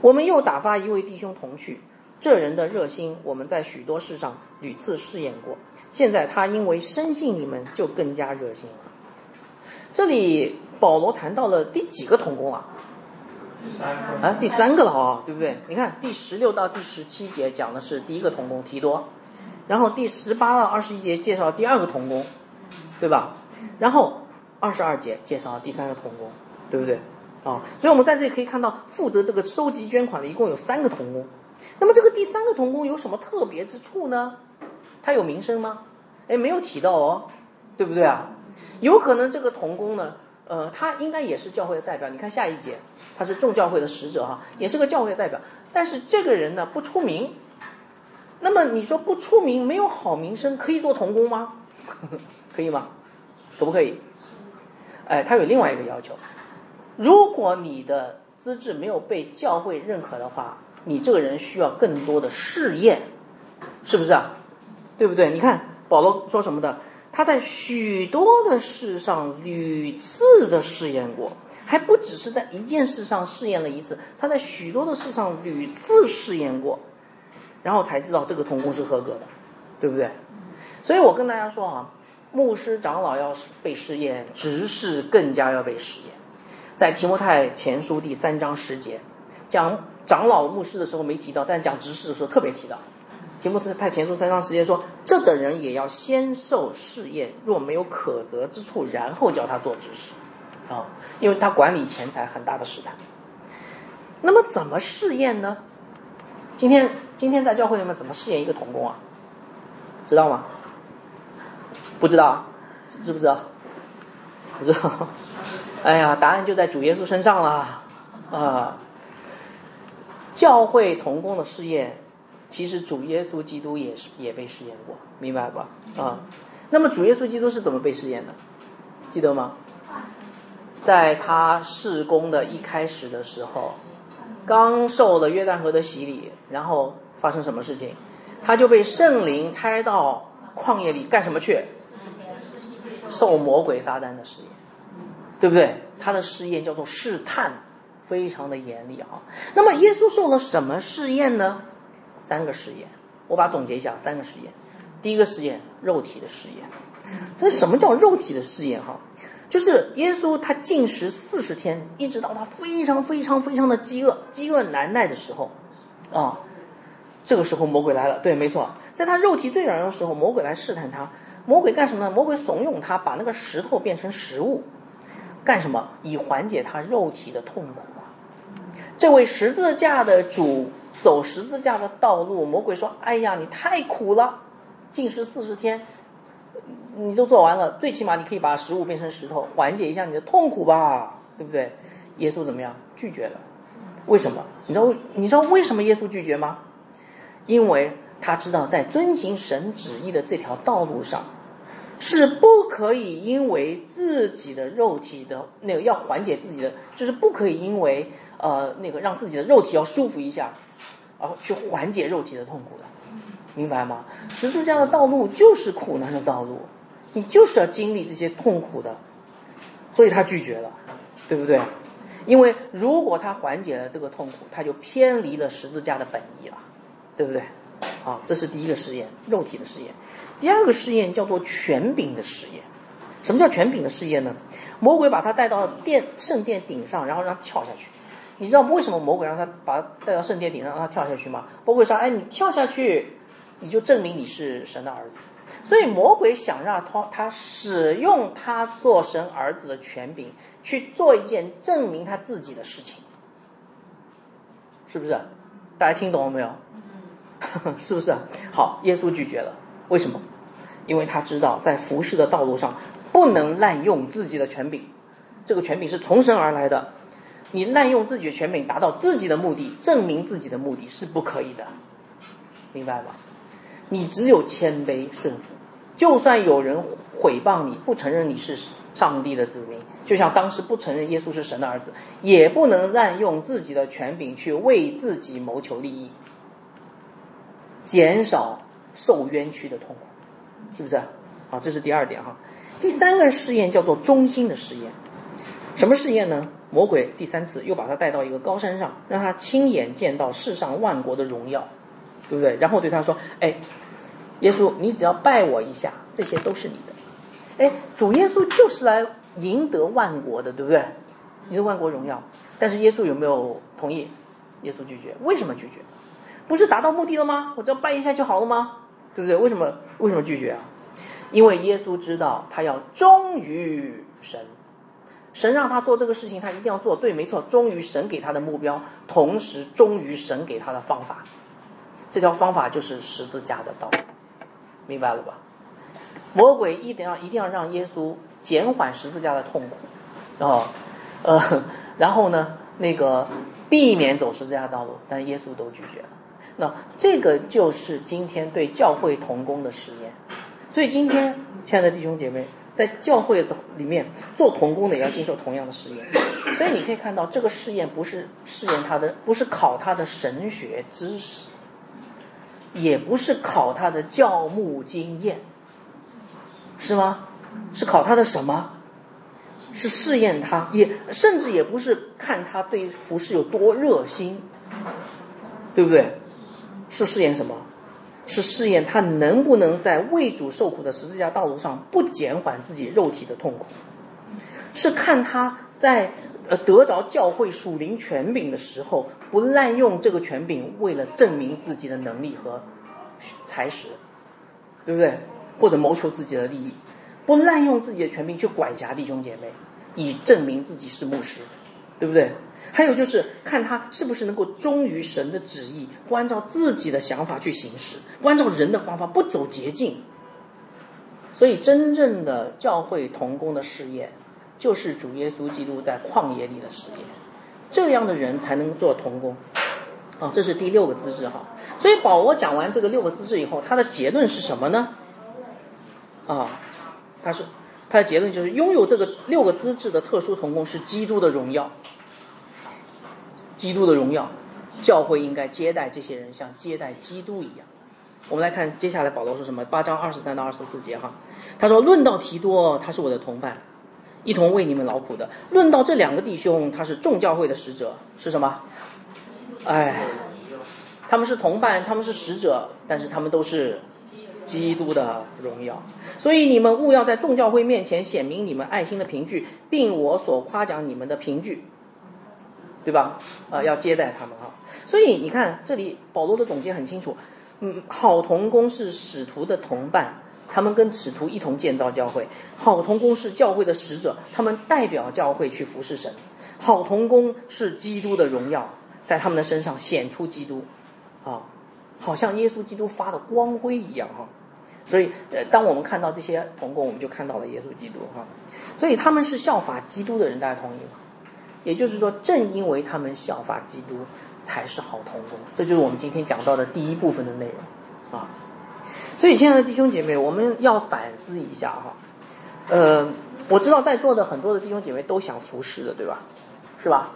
我们又打发一位弟兄同去，这人的热心，我们在许多事上屡次试验过。现在他因为深信你们，就更加热心了。这里保罗谈到了第几个童工啊？啊，第三个了啊，对不对？你看第十六到第十七节讲的是第一个童工提多，然后第十八到二十一节介绍第二个童工，对吧？然后二十二节介绍第三个童工，对不对？啊，所以我们在这里可以看到，负责这个收集捐款的一共有三个童工。那么这个第三个童工有什么特别之处呢？他有名声吗？哎，没有提到哦，对不对啊？有可能这个童工呢，呃，他应该也是教会的代表。你看下一节，他是众教会的使者哈，也是个教会的代表。但是这个人呢不出名，那么你说不出名，没有好名声，可以做童工吗？可以吗？可不可以？哎，他有另外一个要求。如果你的资质没有被教会认可的话，你这个人需要更多的试验，是不是啊？对不对？你看保罗说什么的？他在许多的事上屡次的试验过，还不只是在一件事上试验了一次，他在许多的事上屡次试验过，然后才知道这个童工是合格的，对不对？所以我跟大家说啊，牧师长老要被试验，执事更加要被试验。在提摩太前书第三章十节，讲长老牧师的时候没提到，但讲执事的时候特别提到。提摩太前书三章十节说：“这等人也要先受试验，若没有可责之处，然后叫他做执事。”啊，因为他管理钱财很大的试探。那么怎么试验呢？今天今天在教会里面怎么试验一个童工啊？知道吗？不知道？知不知道？不知道。哎呀，答案就在主耶稣身上了啊！教会同工的试验其实主耶稣基督也是也被试验过，明白吧？啊，那么主耶稣基督是怎么被试验的？记得吗？在他事工的一开始的时候，刚受了约旦河的洗礼，然后发生什么事情？他就被圣灵差到旷野里干什么去？受魔鬼撒旦的试验，对不对？他的试验叫做试探，非常的严厉啊。那么耶稣受了什么试验呢？三个试验，我把它总结一下，三个试验。第一个试验，肉体的试验。那什么叫肉体的试验？哈，就是耶稣他禁食四十天，一直到他非常非常非常的饥饿，饥饿难耐的时候，啊，这个时候魔鬼来了。对，没错，在他肉体最软弱的时候，魔鬼来试探他。魔鬼干什么呢？魔鬼怂恿他把那个石头变成食物，干什么？以缓解他肉体的痛苦啊！这位十字架的主走十字架的道路，魔鬼说：“哎呀，你太苦了，禁食四十天，你都做完了，最起码你可以把食物变成石头，缓解一下你的痛苦吧，对不对？”耶稣怎么样？拒绝了。为什么？你知道？你知道为什么耶稣拒绝吗？因为。他知道，在遵行神旨意的这条道路上，是不可以因为自己的肉体的那个要缓解自己的，就是不可以因为呃那个让自己的肉体要舒服一下，然后去缓解肉体的痛苦的，明白吗？十字架的道路就是苦难的道路，你就是要经历这些痛苦的，所以他拒绝了，对不对？因为如果他缓解了这个痛苦，他就偏离了十字架的本意了，对不对？好，这是第一个实验，肉体的实验。第二个试验叫做权柄的试验。什么叫权柄的试验呢？魔鬼把他带到殿圣殿顶上，然后让他跳下去。你知道为什么魔鬼让他把他带到圣殿顶上让他跳下去吗？魔鬼说：“哎，你跳下去，你就证明你是神的儿子。”所以魔鬼想让他他使用他做神儿子的权柄去做一件证明他自己的事情，是不是？大家听懂了没有？是不是？好，耶稣拒绝了。为什么？因为他知道在服侍的道路上不能滥用自己的权柄，这个权柄是从神而来的。你滥用自己的权柄达到自己的目的，证明自己的目的是不可以的，明白吗？你只有谦卑顺服，就算有人毁谤你，不承认你是上帝的子民，就像当时不承认耶稣是神的儿子，也不能滥用自己的权柄去为自己谋求利益。减少受冤屈的痛苦，是不是？好，这是第二点哈。第三个试验叫做中心的试验，什么试验呢？魔鬼第三次又把他带到一个高山上，让他亲眼见到世上万国的荣耀，对不对？然后对他说：“哎，耶稣，你只要拜我一下，这些都是你的。”哎，主耶稣就是来赢得万国的，对不对？赢得万国荣耀。但是耶稣有没有同意？耶稣拒绝。为什么拒绝？不是达到目的了吗？我只要拜一下就好了吗？对不对？为什么为什么拒绝啊？因为耶稣知道他要忠于神，神让他做这个事情，他一定要做对，没错，忠于神给他的目标，同时忠于神给他的方法。这条方法就是十字架的道路，明白了吧？魔鬼一定要一定要让耶稣减缓十字架的痛苦，哦，呃，然后呢，那个避免走十字架道路，但耶稣都拒绝了。那这个就是今天对教会同工的实验，所以今天亲爱的弟兄姐妹，在教会的里面做同工的也要接受同样的试验，所以你可以看到这个试验不是试验他的，不是考他的神学知识，也不是考他的教牧经验，是吗？是考他的什么？是试验他，也甚至也不是看他对服饰有多热心，对不对？是试验什么？是试验他能不能在为主受苦的十字架道路上不减缓自己肉体的痛苦，是看他在呃得着教会属灵权柄的时候，不滥用这个权柄，为了证明自己的能力和才识，对不对？或者谋求自己的利益，不滥用自己的权柄去管辖弟兄姐妹，以证明自己是牧师，对不对？还有就是看他是不是能够忠于神的旨意，不按照自己的想法去行事，不按照人的方法，不走捷径。所以，真正的教会同工的试验，就是主耶稣基督在旷野里的试验。这样的人才能做同工。啊，这是第六个资质哈。所以保罗讲完这个六个资质以后，他的结论是什么呢？啊，他是他的结论就是拥有这个六个资质的特殊同工是基督的荣耀，基督的荣耀，教会应该接待这些人像接待基督一样。我们来看接下来保罗说什么，八章二十三到二十四节哈，他说：“论到提多，他是我的同伴，一同为你们劳苦的；论到这两个弟兄，他是众教会的使者，是什么？哎，他们是同伴，他们是使者，但是他们都是基督的荣耀。所以你们务要在众教会面前显明你们爱心的凭据，并我所夸奖你们的凭据，对吧？啊、要接待他们哈。所以你看，这里保罗的总结很清楚。嗯，好同工是使徒的同伴，他们跟使徒一同建造教会。好同工是教会的使者，他们代表教会去服侍神。好同工是基督的荣耀，在他们的身上显出基督，啊，好像耶稣基督发的光辉一样哈。所以，呃，当我们看到这些同工，我们就看到了耶稣基督哈。所以他们是效法基督的人，大家同意吗？也就是说，正因为他们效法基督。才是好童工，这就是我们今天讲到的第一部分的内容啊。所以，亲爱的弟兄姐妹，我们要反思一下哈。呃，我知道在座的很多的弟兄姐妹都想服侍的，对吧？是吧？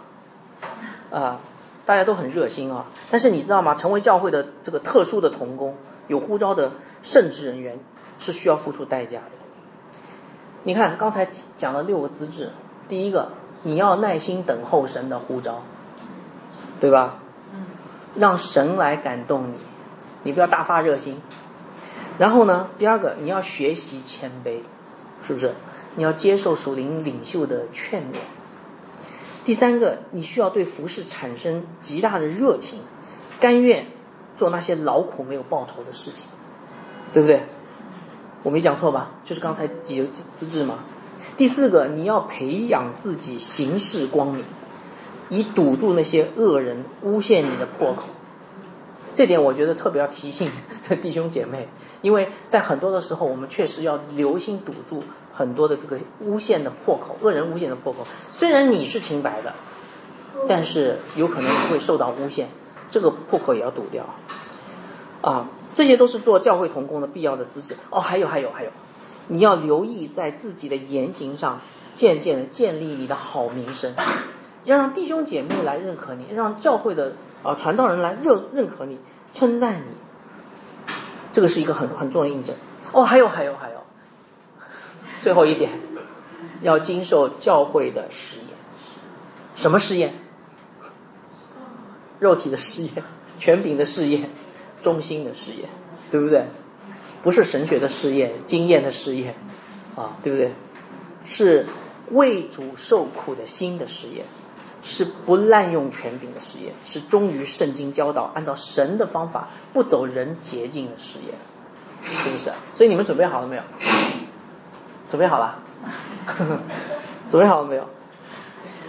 啊，大家都很热心啊。但是你知道吗？成为教会的这个特殊的童工，有呼召的圣职人员，是需要付出代价的。你看刚才讲了六个资质，第一个，你要耐心等候神的呼召。对吧？让神来感动你，你不要大发热心。然后呢，第二个，你要学习谦卑，是不是？你要接受属灵领袖的劝勉。第三个，你需要对服饰产生极大的热情，甘愿做那些劳苦没有报酬的事情，对不对？我没讲错吧？就是刚才几个资质嘛。第四个，你要培养自己行事光明。以堵住那些恶人诬陷你的破口，这点我觉得特别要提醒弟兄姐妹，因为在很多的时候，我们确实要留心堵住很多的这个诬陷的破口，恶人诬陷的破口。虽然你是清白的，但是有可能会受到诬陷，这个破口也要堵掉。啊，这些都是做教会同工的必要的资质。哦，还有还有还有，你要留意在自己的言行上，渐渐的建立你的好名声。要让弟兄姐妹来认可你，让教会的啊传道人来认认可你，称赞你，这个是一个很很重要的印证。哦，还有还有还有，最后一点，要经受教会的试验。什么试验？肉体的试验，权柄的试验，忠心的试验，对不对？不是神学的试验，经验的试验，啊，对不对？是为主受苦的心的试验。是不滥用权柄的实验，是忠于圣经教导，按照神的方法，不走人捷径的实验，是不是？所以你们准备好了没有？准备好了？准备好了没有？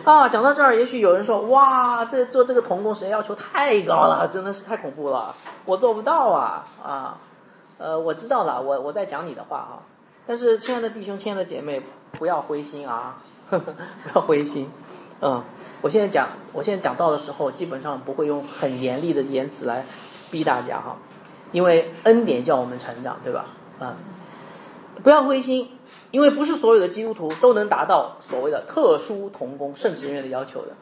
啊，讲到这儿，也许有人说：“哇，这做这个童工，神要求太高了，真的是太恐怖了，我做不到啊！”啊，呃，我知道了，我我在讲你的话啊。但是，亲爱的弟兄，亲爱的姐妹，不要灰心啊，不要灰心，嗯。我现在讲，我现在讲到的时候，基本上不会用很严厉的言辞来逼大家哈，因为恩典叫我们成长，对吧？啊，不要灰心，因为不是所有的基督徒都能达到所谓的特殊童工圣职人员的要求的，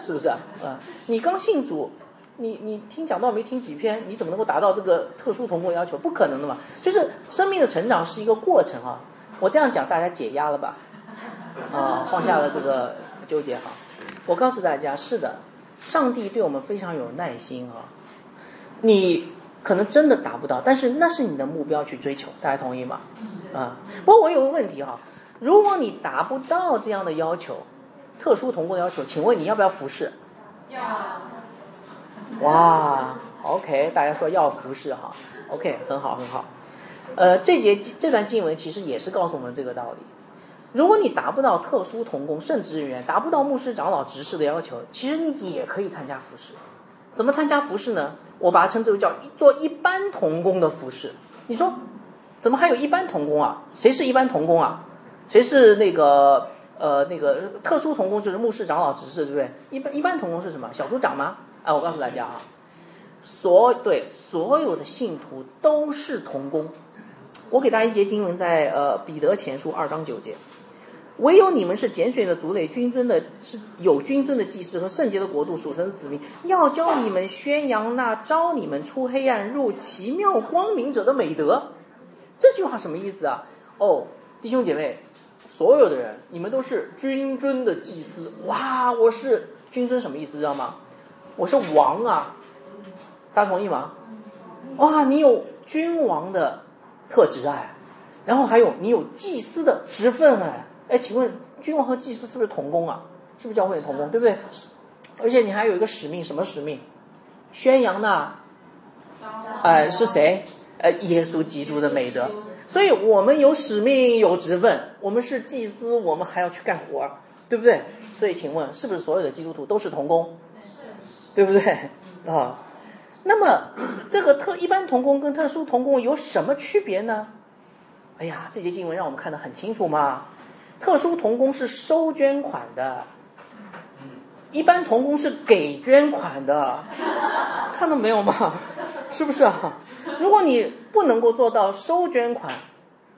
是不是啊？啊，你刚信主，你你听讲道没听几篇，你怎么能够达到这个特殊同工要求？不可能的嘛！就是生命的成长是一个过程啊。我这样讲，大家解压了吧？啊，放下了这个纠结哈。我告诉大家，是的，上帝对我们非常有耐心啊。你可能真的达不到，但是那是你的目标去追求，大家同意吗？啊，不过我有个问题哈，如果你达不到这样的要求，特殊同工要求，请问你要不要服侍？要。哇，OK，大家说要服侍哈，OK，很好很好。呃，这节这段经文其实也是告诉我们这个道理。如果你达不到特殊同工圣职人员，达不到牧师长老执事的要求，其实你也可以参加服侍。怎么参加服侍呢？我把它称之为叫做一般同工的服侍。你说，怎么还有一般同工啊？谁是一般同工啊？谁是那个呃那个特殊同工？就是牧师长老执事，对不对？一般一般同工是什么？小组长吗？啊，我告诉大家啊，所对所有的信徒都是同工。我给大家一节经文在，呃彼得前书二章九节，唯有你们是拣选的族类，君尊的是有君尊的祭司和圣洁的国度，属神的子民，要教你们宣扬那招你们出黑暗入奇妙光明者的美德。这句话什么意思啊？哦，弟兄姐妹，所有的人，你们都是君尊的祭司。哇，我是君尊什么意思？知道吗？我是王啊，大家同意吗？哇，你有君王的特质哎，然后还有你有祭司的职分哎，哎，请问君王和祭司是不是同工啊？是不是教会的同工？对不对？而且你还有一个使命，什么使命？宣扬呢？哎，是谁？呃，耶稣基督的美德。所以我们有使命，有职分，我们是祭司，我们还要去干活，对不对？所以，请问是不是所有的基督徒都是同工？对不对？啊，那么这个特一般同工跟特殊同工有什么区别呢？哎呀，这节经文让我们看得很清楚嘛。特殊同工是收捐款的，一般同工是给捐款的，看到没有嘛？是不是啊？如果你不能够做到收捐款，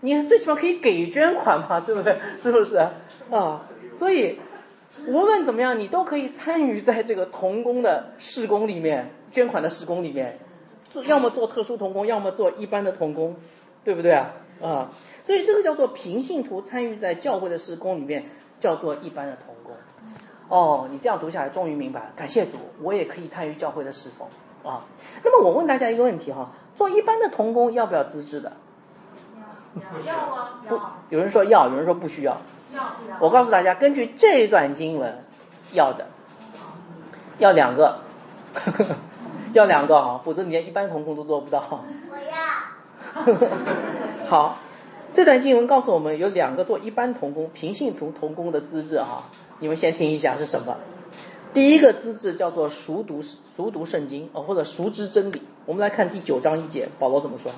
你最起码可以给捐款嘛，对不对？是不是啊？所以无论怎么样，你都可以参与在这个童工的施工里面，捐款的施工里面，做要么做特殊童工，要么做一般的童工，对不对啊？啊，所以这个叫做平信徒参与在教会的施工里面，叫做一般的童工。哦，你这样读下来，终于明白了。感谢主，我也可以参与教会的侍奉啊。那么我问大家一个问题哈。做一般的童工要不要资质的？要啊，不，有人说要，有人说不需要。要。我告诉大家，根据这段经文，要的，要两个，呵 呵要两个啊，否则你连一般童工都做不到。我要。好，这段经文告诉我们有两个做一般童工、平信徒童工的资质哈，你们先听一下是什么。第一个资质叫做熟读熟读圣经哦，或者熟知真理。我们来看第九章一节，保罗怎么说？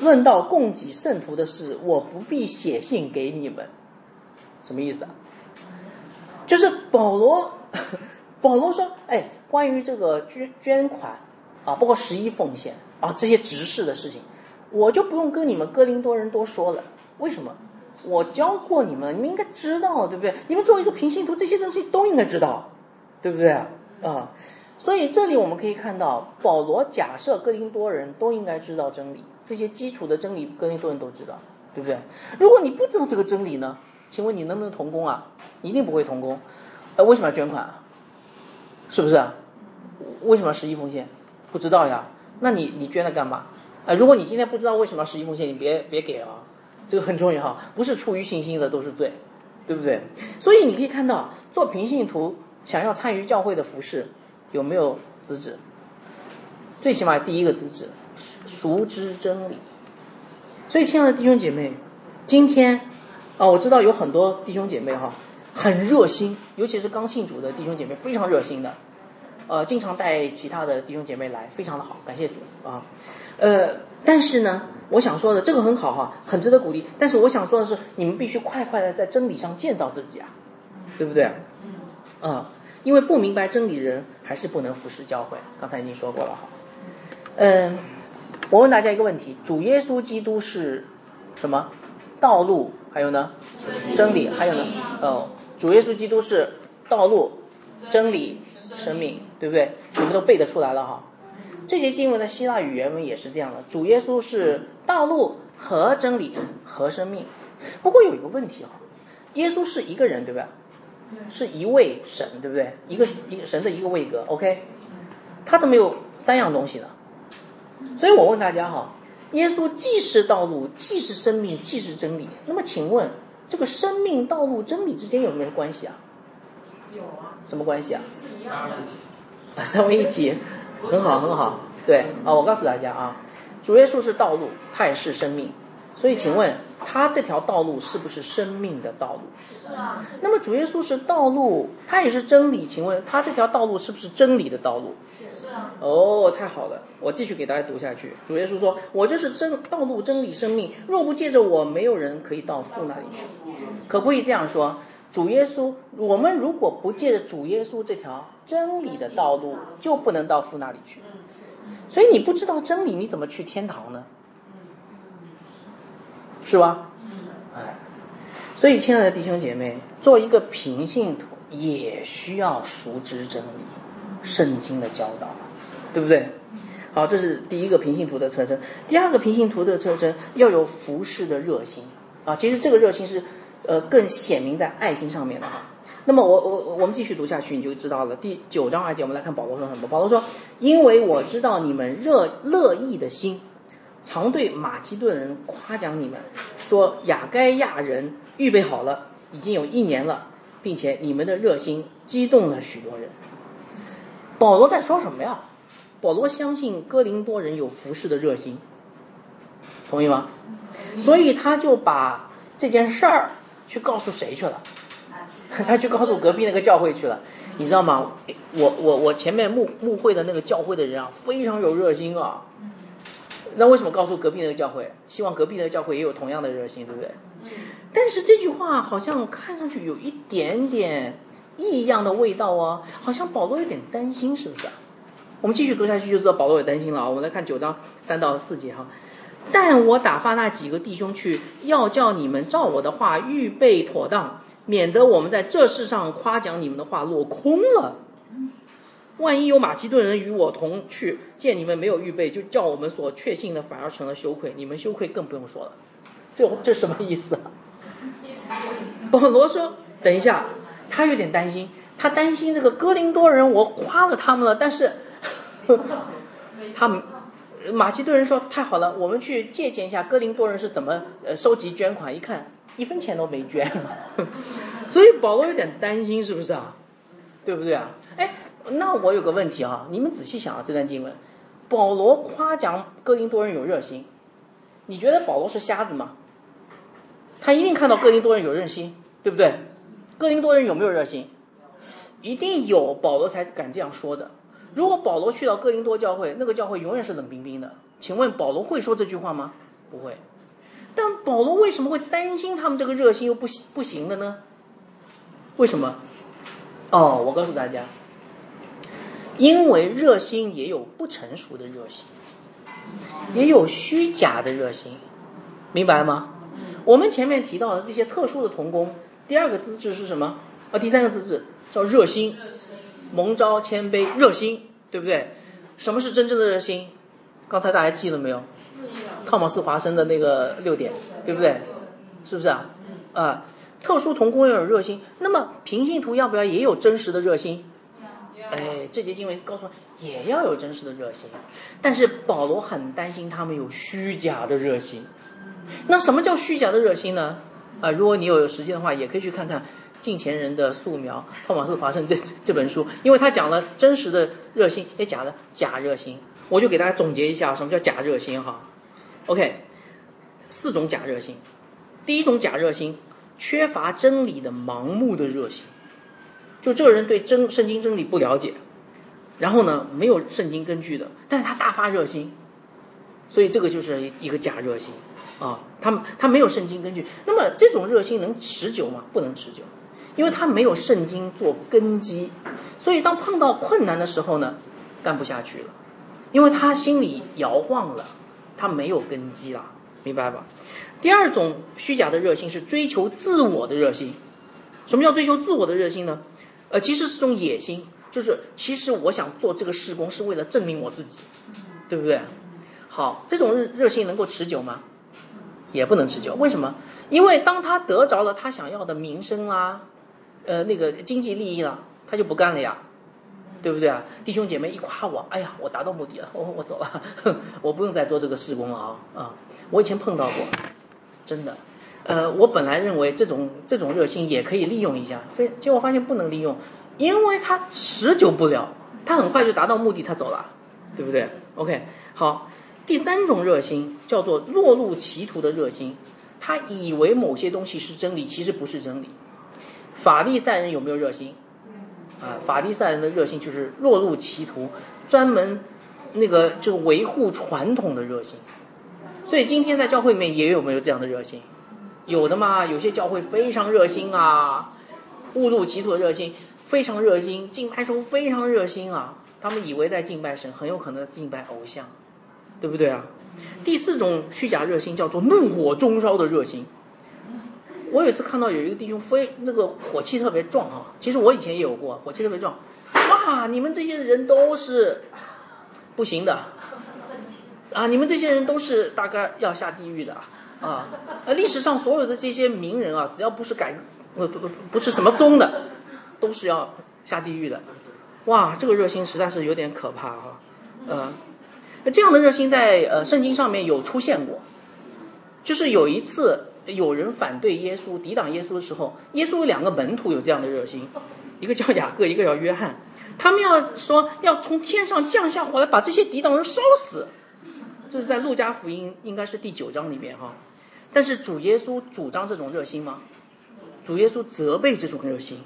论到供给圣徒的事，我不必写信给你们，什么意思啊？就是保罗，保罗说，哎，关于这个捐捐款啊，包括十一奉献啊这些执事的事情，我就不用跟你们哥林多人多说了。为什么？我教过你们，你们应该知道，对不对？你们作为一个平信徒，这些东西都应该知道。对不对啊？啊，所以这里我们可以看到，保罗假设哥林多人都应该知道真理，这些基础的真理，哥林多人都知道，对不对？如果你不知道这个真理呢？请问你能不能同工啊？一定不会同工。呃，为什么要捐款啊？是不是？为什么要十一奉献？不知道呀？那你你捐了干嘛？啊，如果你今天不知道为什么要十一奉献，你别别给啊，这个很重要，不是出于信心的都是罪，对不对？所以你可以看到，做平信徒。想要参与教会的服饰，有没有资质？最起码第一个资质，熟知真理。所以，亲爱的弟兄姐妹，今天啊，我知道有很多弟兄姐妹哈，很热心，尤其是刚信主的弟兄姐妹，非常热心的，呃，经常带其他的弟兄姐妹来，非常的好，感谢主啊。呃，但是呢，我想说的这个很好哈，很值得鼓励。但是我想说的是，你们必须快快的在真理上建造自己啊，对不对？啊，因为不明白真理人还是不能服侍教会。刚才已经说过了哈。嗯，我问大家一个问题：主耶稣基督是什么？道路，还有呢？真理，还有呢？哦，主耶稣基督是道路、真理、生命，对不对？你们都背得出来了哈。这些经文的希腊语原文也是这样的：主耶稣是道路和真理和生命。不过有一个问题哈，耶稣是一个人，对吧？是一位神，对不对？一个一个神的一个位格，OK？他怎么有三样东西呢？所以我问大家哈，耶稣既是道路，既是生命，既是真理。那么请问，这个生命、道路、真理之间有没有关系啊？有啊。什么关系啊？是一样的。啊，三位一体，很好，很好。对啊，我告诉大家啊，主耶稣是道路，他也是生命。所以请问。他这条道路是不是生命的道路？是啊。那么主耶稣是道路，他也是真理。请问他这条道路是不是真理的道路？是啊。哦，太好了，我继续给大家读下去。主耶稣说：“我就是真道路、真理、生命。若不借着我，没有人可以到父那里去。”可不可以这样说？主耶稣，我们如果不借着主耶稣这条真理的道路，就不能到父那里去。所以你不知道真理，你怎么去天堂呢？是吧？哎，所以亲爱的弟兄姐妹，做一个平信徒也需要熟知真理，圣经的教导，对不对？好，这是第一个平行图的特征。第二个平行图的特征要有服侍的热心啊。其实这个热心是呃更显明在爱心上面的哈。那么我我我们继续读下去，你就知道了。第九章二节，我们来看保罗说什么。保罗说：“因为我知道你们热乐意的心，常对马其顿人夸奖你们，说雅该亚人预备好了，已经有一年了，并且你们的热心激动了许多人。”保罗在说什么呀？保罗相信哥林多人有服侍的热心，同意吗？所以他就把这件事儿去告诉谁去了？他去告诉隔壁那个教会去了，你知道吗？我我我前面牧牧会的那个教会的人啊，非常有热心啊。那为什么告诉隔壁那个教会？希望隔壁那个教会也有同样的热心，对不对？但是这句话好像看上去有一点点异样的味道哦，好像保罗有点担心，是不是？我们继续读下去就知道保罗有担心了啊。我们来看九章三到四节哈。但我打发那几个弟兄去，要叫你们照我的话预备妥当，免得我们在这世上夸奖你们的话落空了。万一有马其顿人与我同去，见你们没有预备，就叫我们所确信的反而成了羞愧。你们羞愧更不用说了。这这什么意思啊？保罗说：“等一下，他有点担心，他担心这个哥林多人，我夸了他们了，但是。”他们马其顿人说：“太好了，我们去借鉴一下哥林多人是怎么呃收集捐款。一看，一分钱都没捐，所以保罗有点担心，是不是啊？对不对啊？哎，那我有个问题啊，你们仔细想啊，这段经文，保罗夸奖哥林多人有热心，你觉得保罗是瞎子吗？他一定看到哥林多人有热心，对不对？哥林多人有没有热心？一定有，保罗才敢这样说的。”如果保罗去到哥林多教会，那个教会永远是冷冰冰的。请问保罗会说这句话吗？不会。但保罗为什么会担心他们这个热心又不不行的呢？为什么？哦，我告诉大家，因为热心也有不成熟的热心，也有虚假的热心，明白吗？我们前面提到的这些特殊的童工，第二个资质是什么？啊，第三个资质叫热心。蒙召谦卑热心，对不对？什么是真正的热心？刚才大家记了没有？汤姆斯华生的那个六点，对不对？是不是啊？啊，特殊童工要有热心，那么平信徒要不要也有真实的热心？哎，这节经文告诉我也要有真实的热心，但是保罗很担心他们有虚假的热心。那什么叫虚假的热心呢？啊，如果你有时间的话，也可以去看看。近前人的素描，托马斯·华盛这这本书，因为他讲了真实的热心，也讲了假热心，我就给大家总结一下什么叫假热心哈。OK，四种假热心，第一种假热心，缺乏真理的盲目的热心，就这个人对真圣经真理不了解，然后呢没有圣经根据的，但是他大发热心，所以这个就是一个假热心。啊，他他没有圣经根据，那么这种热心能持久吗？不能持久。因为他没有圣经做根基，所以当碰到困难的时候呢，干不下去了，因为他心里摇晃了，他没有根基了，明白吧？第二种虚假的热心是追求自我的热心。什么叫追求自我的热心呢？呃，其实是种野心，就是其实我想做这个施工是为了证明我自己，对不对？好，这种热热心能够持久吗？也不能持久。为什么？因为当他得着了他想要的名声啊。呃，那个经济利益了，他就不干了呀，对不对啊？弟兄姐妹一夸我，哎呀，我达到目的了，我我走了，我不用再做这个施工了啊啊！我以前碰到过，真的，呃，我本来认为这种这种热心也可以利用一下，非结果发现不能利用，因为他持久不了，他很快就达到目的，他走了，对不对？OK，好，第三种热心叫做落入歧途的热心，他以为某些东西是真理，其实不是真理。法利赛人有没有热心？啊，法利赛人的热心就是落入歧途，专门那个就维护传统的热心。所以今天在教会里面也有没有这样的热心？有的嘛，有些教会非常热心啊，误入歧途的热心，非常热心，敬拜时候非常热心啊。他们以为在敬拜神，很有可能敬拜偶像，对不对啊？第四种虚假热心叫做怒火中烧的热心。我有一次看到有一个弟兄非那个火气特别壮啊，其实我以前也有过火气特别壮，哇，你们这些人都是不行的。啊，你们这些人都是大概要下地狱的啊，啊，历史上所有的这些名人啊，只要不是改不不不不是什么宗的，都是要下地狱的，哇，这个热心实在是有点可怕啊，呃，那这样的热心在呃圣经上面有出现过，就是有一次。有人反对耶稣、抵挡耶稣的时候，耶稣有两个门徒有这样的热心，一个叫雅各，一个叫约翰。他们要说要从天上降下火来，把这些抵挡人烧死。这是在路加福音应该是第九章里面哈。但是主耶稣主张这种热心吗？主耶稣责备这种热心，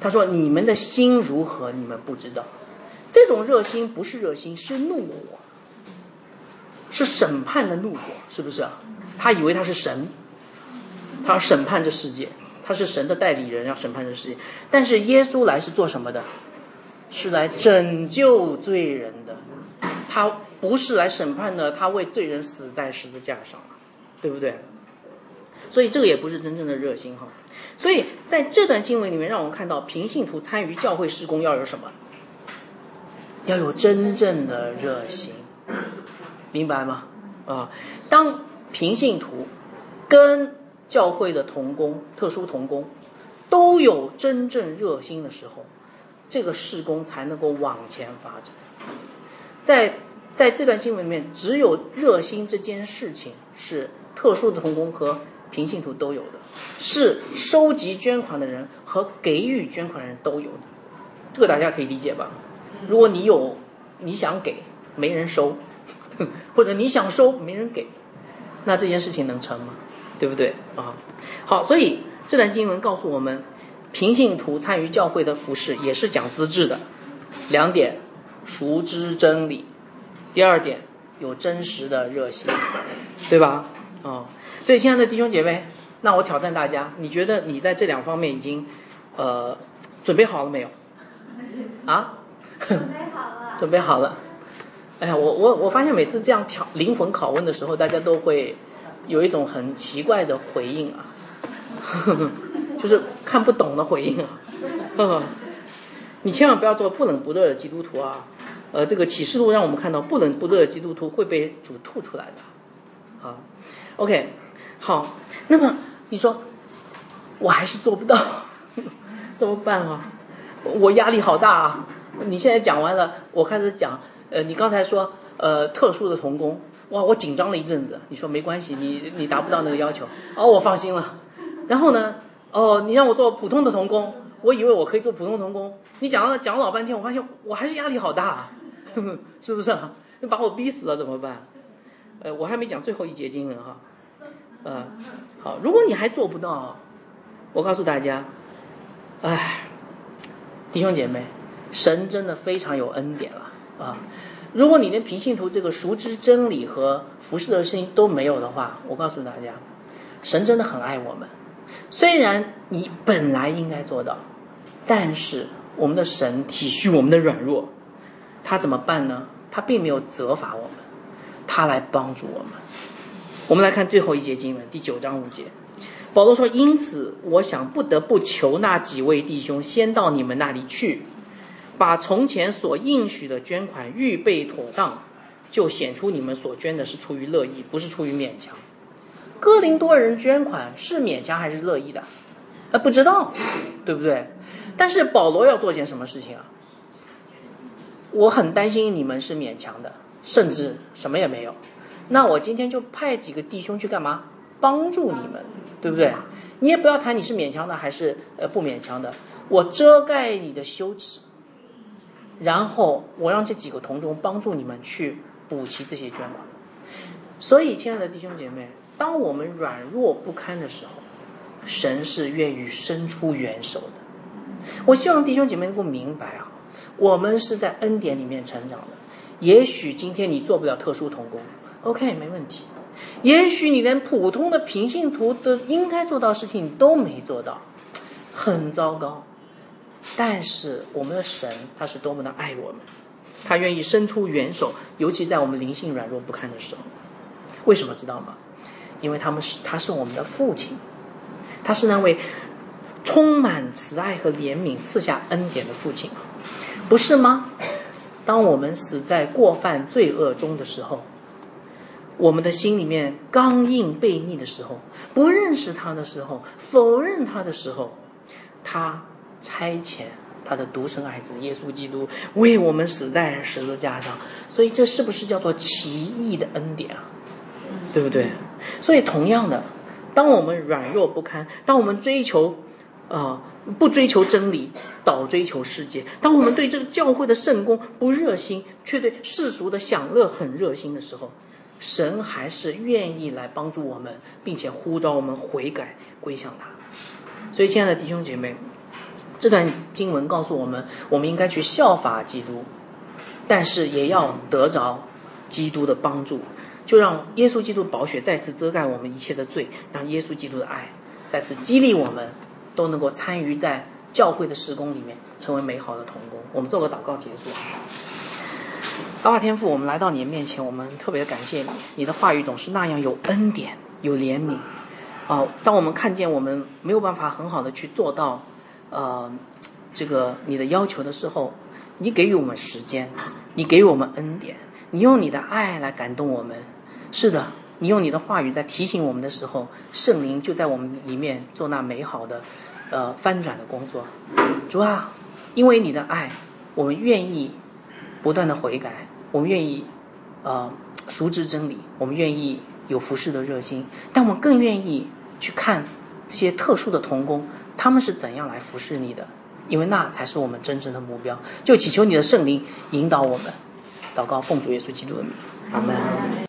他说：“你们的心如何？你们不知道。这种热心不是热心，是怒火，是审判的怒火，是不是啊？他以为他是神。”他要审判这世界，他是神的代理人，要审判这世界。但是耶稣来是做什么的？是来拯救罪人的。他不是来审判的，他为罪人死在十字架上，对不对？所以这个也不是真正的热心哈。所以在这段经文里面，让我们看到平信徒参与教会施工要有什么？要有真正的热心，明白吗？啊，当平信徒跟教会的童工、特殊童工，都有真正热心的时候，这个事工才能够往前发展。在在这段经文里面，只有热心这件事情是特殊的童工和平信徒都有的，是收集捐款的人和给予捐款的人都有的。这个大家可以理解吧？如果你有你想给，没人收，或者你想收没人给，那这件事情能成吗？对不对啊？好，所以这段经文告诉我们，平信徒参与教会的服饰也是讲资质的。两点，熟知真理；第二点，有真实的热心，对吧？啊，所以亲爱的弟兄姐妹，那我挑战大家，你觉得你在这两方面已经呃准备好了没有？啊？准备好了。准备好了。哎呀，我我我发现每次这样挑灵魂拷问的时候，大家都会。有一种很奇怪的回应啊，就是看不懂的回应啊。你千万不要做不冷不热的基督徒啊！呃，这个启示录让我们看到不冷不热的基督徒会被主吐出来的。好，OK，好。那么你说我还是做不到，怎么办啊？我压力好大啊！你现在讲完了，我开始讲。呃，你刚才说呃特殊的童工。哇，我紧张了一阵子。你说没关系，你你达不到那个要求，哦，我放心了。然后呢，哦，你让我做普通的童工，我以为我可以做普通童工。你讲了讲了老半天，我发现我还是压力好大，是不是啊？你把我逼死了怎么办？呃，我还没讲最后一节经文哈。呃，好，如果你还做不到，我告诉大家，哎，弟兄姐妹，神真的非常有恩典了啊。如果你连平信徒这个熟知真理和服侍的心都没有的话，我告诉大家，神真的很爱我们。虽然你本来应该做到，但是我们的神体恤我们的软弱，他怎么办呢？他并没有责罚我们，他来帮助我们。我们来看最后一节经文，第九章五节，保罗说：“因此，我想不得不求那几位弟兄先到你们那里去。”把从前所应许的捐款预备妥当，就显出你们所捐的是出于乐意，不是出于勉强。哥林多人捐款是勉强还是乐意的？呃，不知道，对不对？但是保罗要做件什么事情啊？我很担心你们是勉强的，甚至什么也没有。那我今天就派几个弟兄去干嘛？帮助你们，对不对？你也不要谈你是勉强的还是呃不勉强的，我遮盖你的羞耻。然后我让这几个同中帮助你们去补齐这些捐款。所以，亲爱的弟兄姐妹，当我们软弱不堪的时候，神是愿意伸出援手的。我希望弟兄姐妹能够明白啊，我们是在恩典里面成长的。也许今天你做不了特殊童工，OK，没问题。也许你连普通的平信徒的应该做到事情都没做到，很糟糕。但是我们的神他是多么的爱我们，他愿意伸出援手，尤其在我们灵性软弱不堪的时候。为什么知道吗？因为他们是他是我们的父亲，他是那位充满慈爱和怜悯、赐下恩典的父亲，不是吗？当我们死在过犯罪恶中的时候，我们的心里面刚硬悖逆的时候，不认识他的时候，否认他的时候，他差遣他的独生爱子耶稣基督为我们死在十字架上。所以这是不是叫做奇异的恩典啊？对不对？所以同样的，当我们软弱不堪，当我们追求啊、不追求真理，倒追求世界，当我们对这个教会的圣功不热心，却对世俗的享乐很热心的时候，神还是愿意来帮助我们，并且呼召我们悔改归向他。所以，亲爱的弟兄姐妹，这段经文告诉我们，我们应该去效法基督，但是也要得着基督的帮助，就让耶稣基督宝血再次遮盖我们一切的罪，让耶稣基督的爱再次激励我们，都能够参与在教会的施工里面，成为美好的童工。我们做个祷告结束。阿爸天父，我们来到你的面前，我们特别的感谢你，你的话语总是那样有恩典、有怜悯。啊、当我们看见我们没有办法很好的去做到，呃，这个你的要求的时候，你给予我们时间，你给予我们恩典，你用你的爱来感动我们。是的，你用你的话语在提醒我们的时候，圣灵就在我们里面做那美好的，呃，翻转的工作。主啊，因为你的爱，我们愿意不断的悔改，我们愿意呃熟知真理，我们愿意有服侍的热心，但我们更愿意去看这些特殊的童工，他们是怎样来服侍你的，因为那才是我们真正的目标。就祈求你的圣灵引导我们，祷告奉主耶稣基督的名，阿门。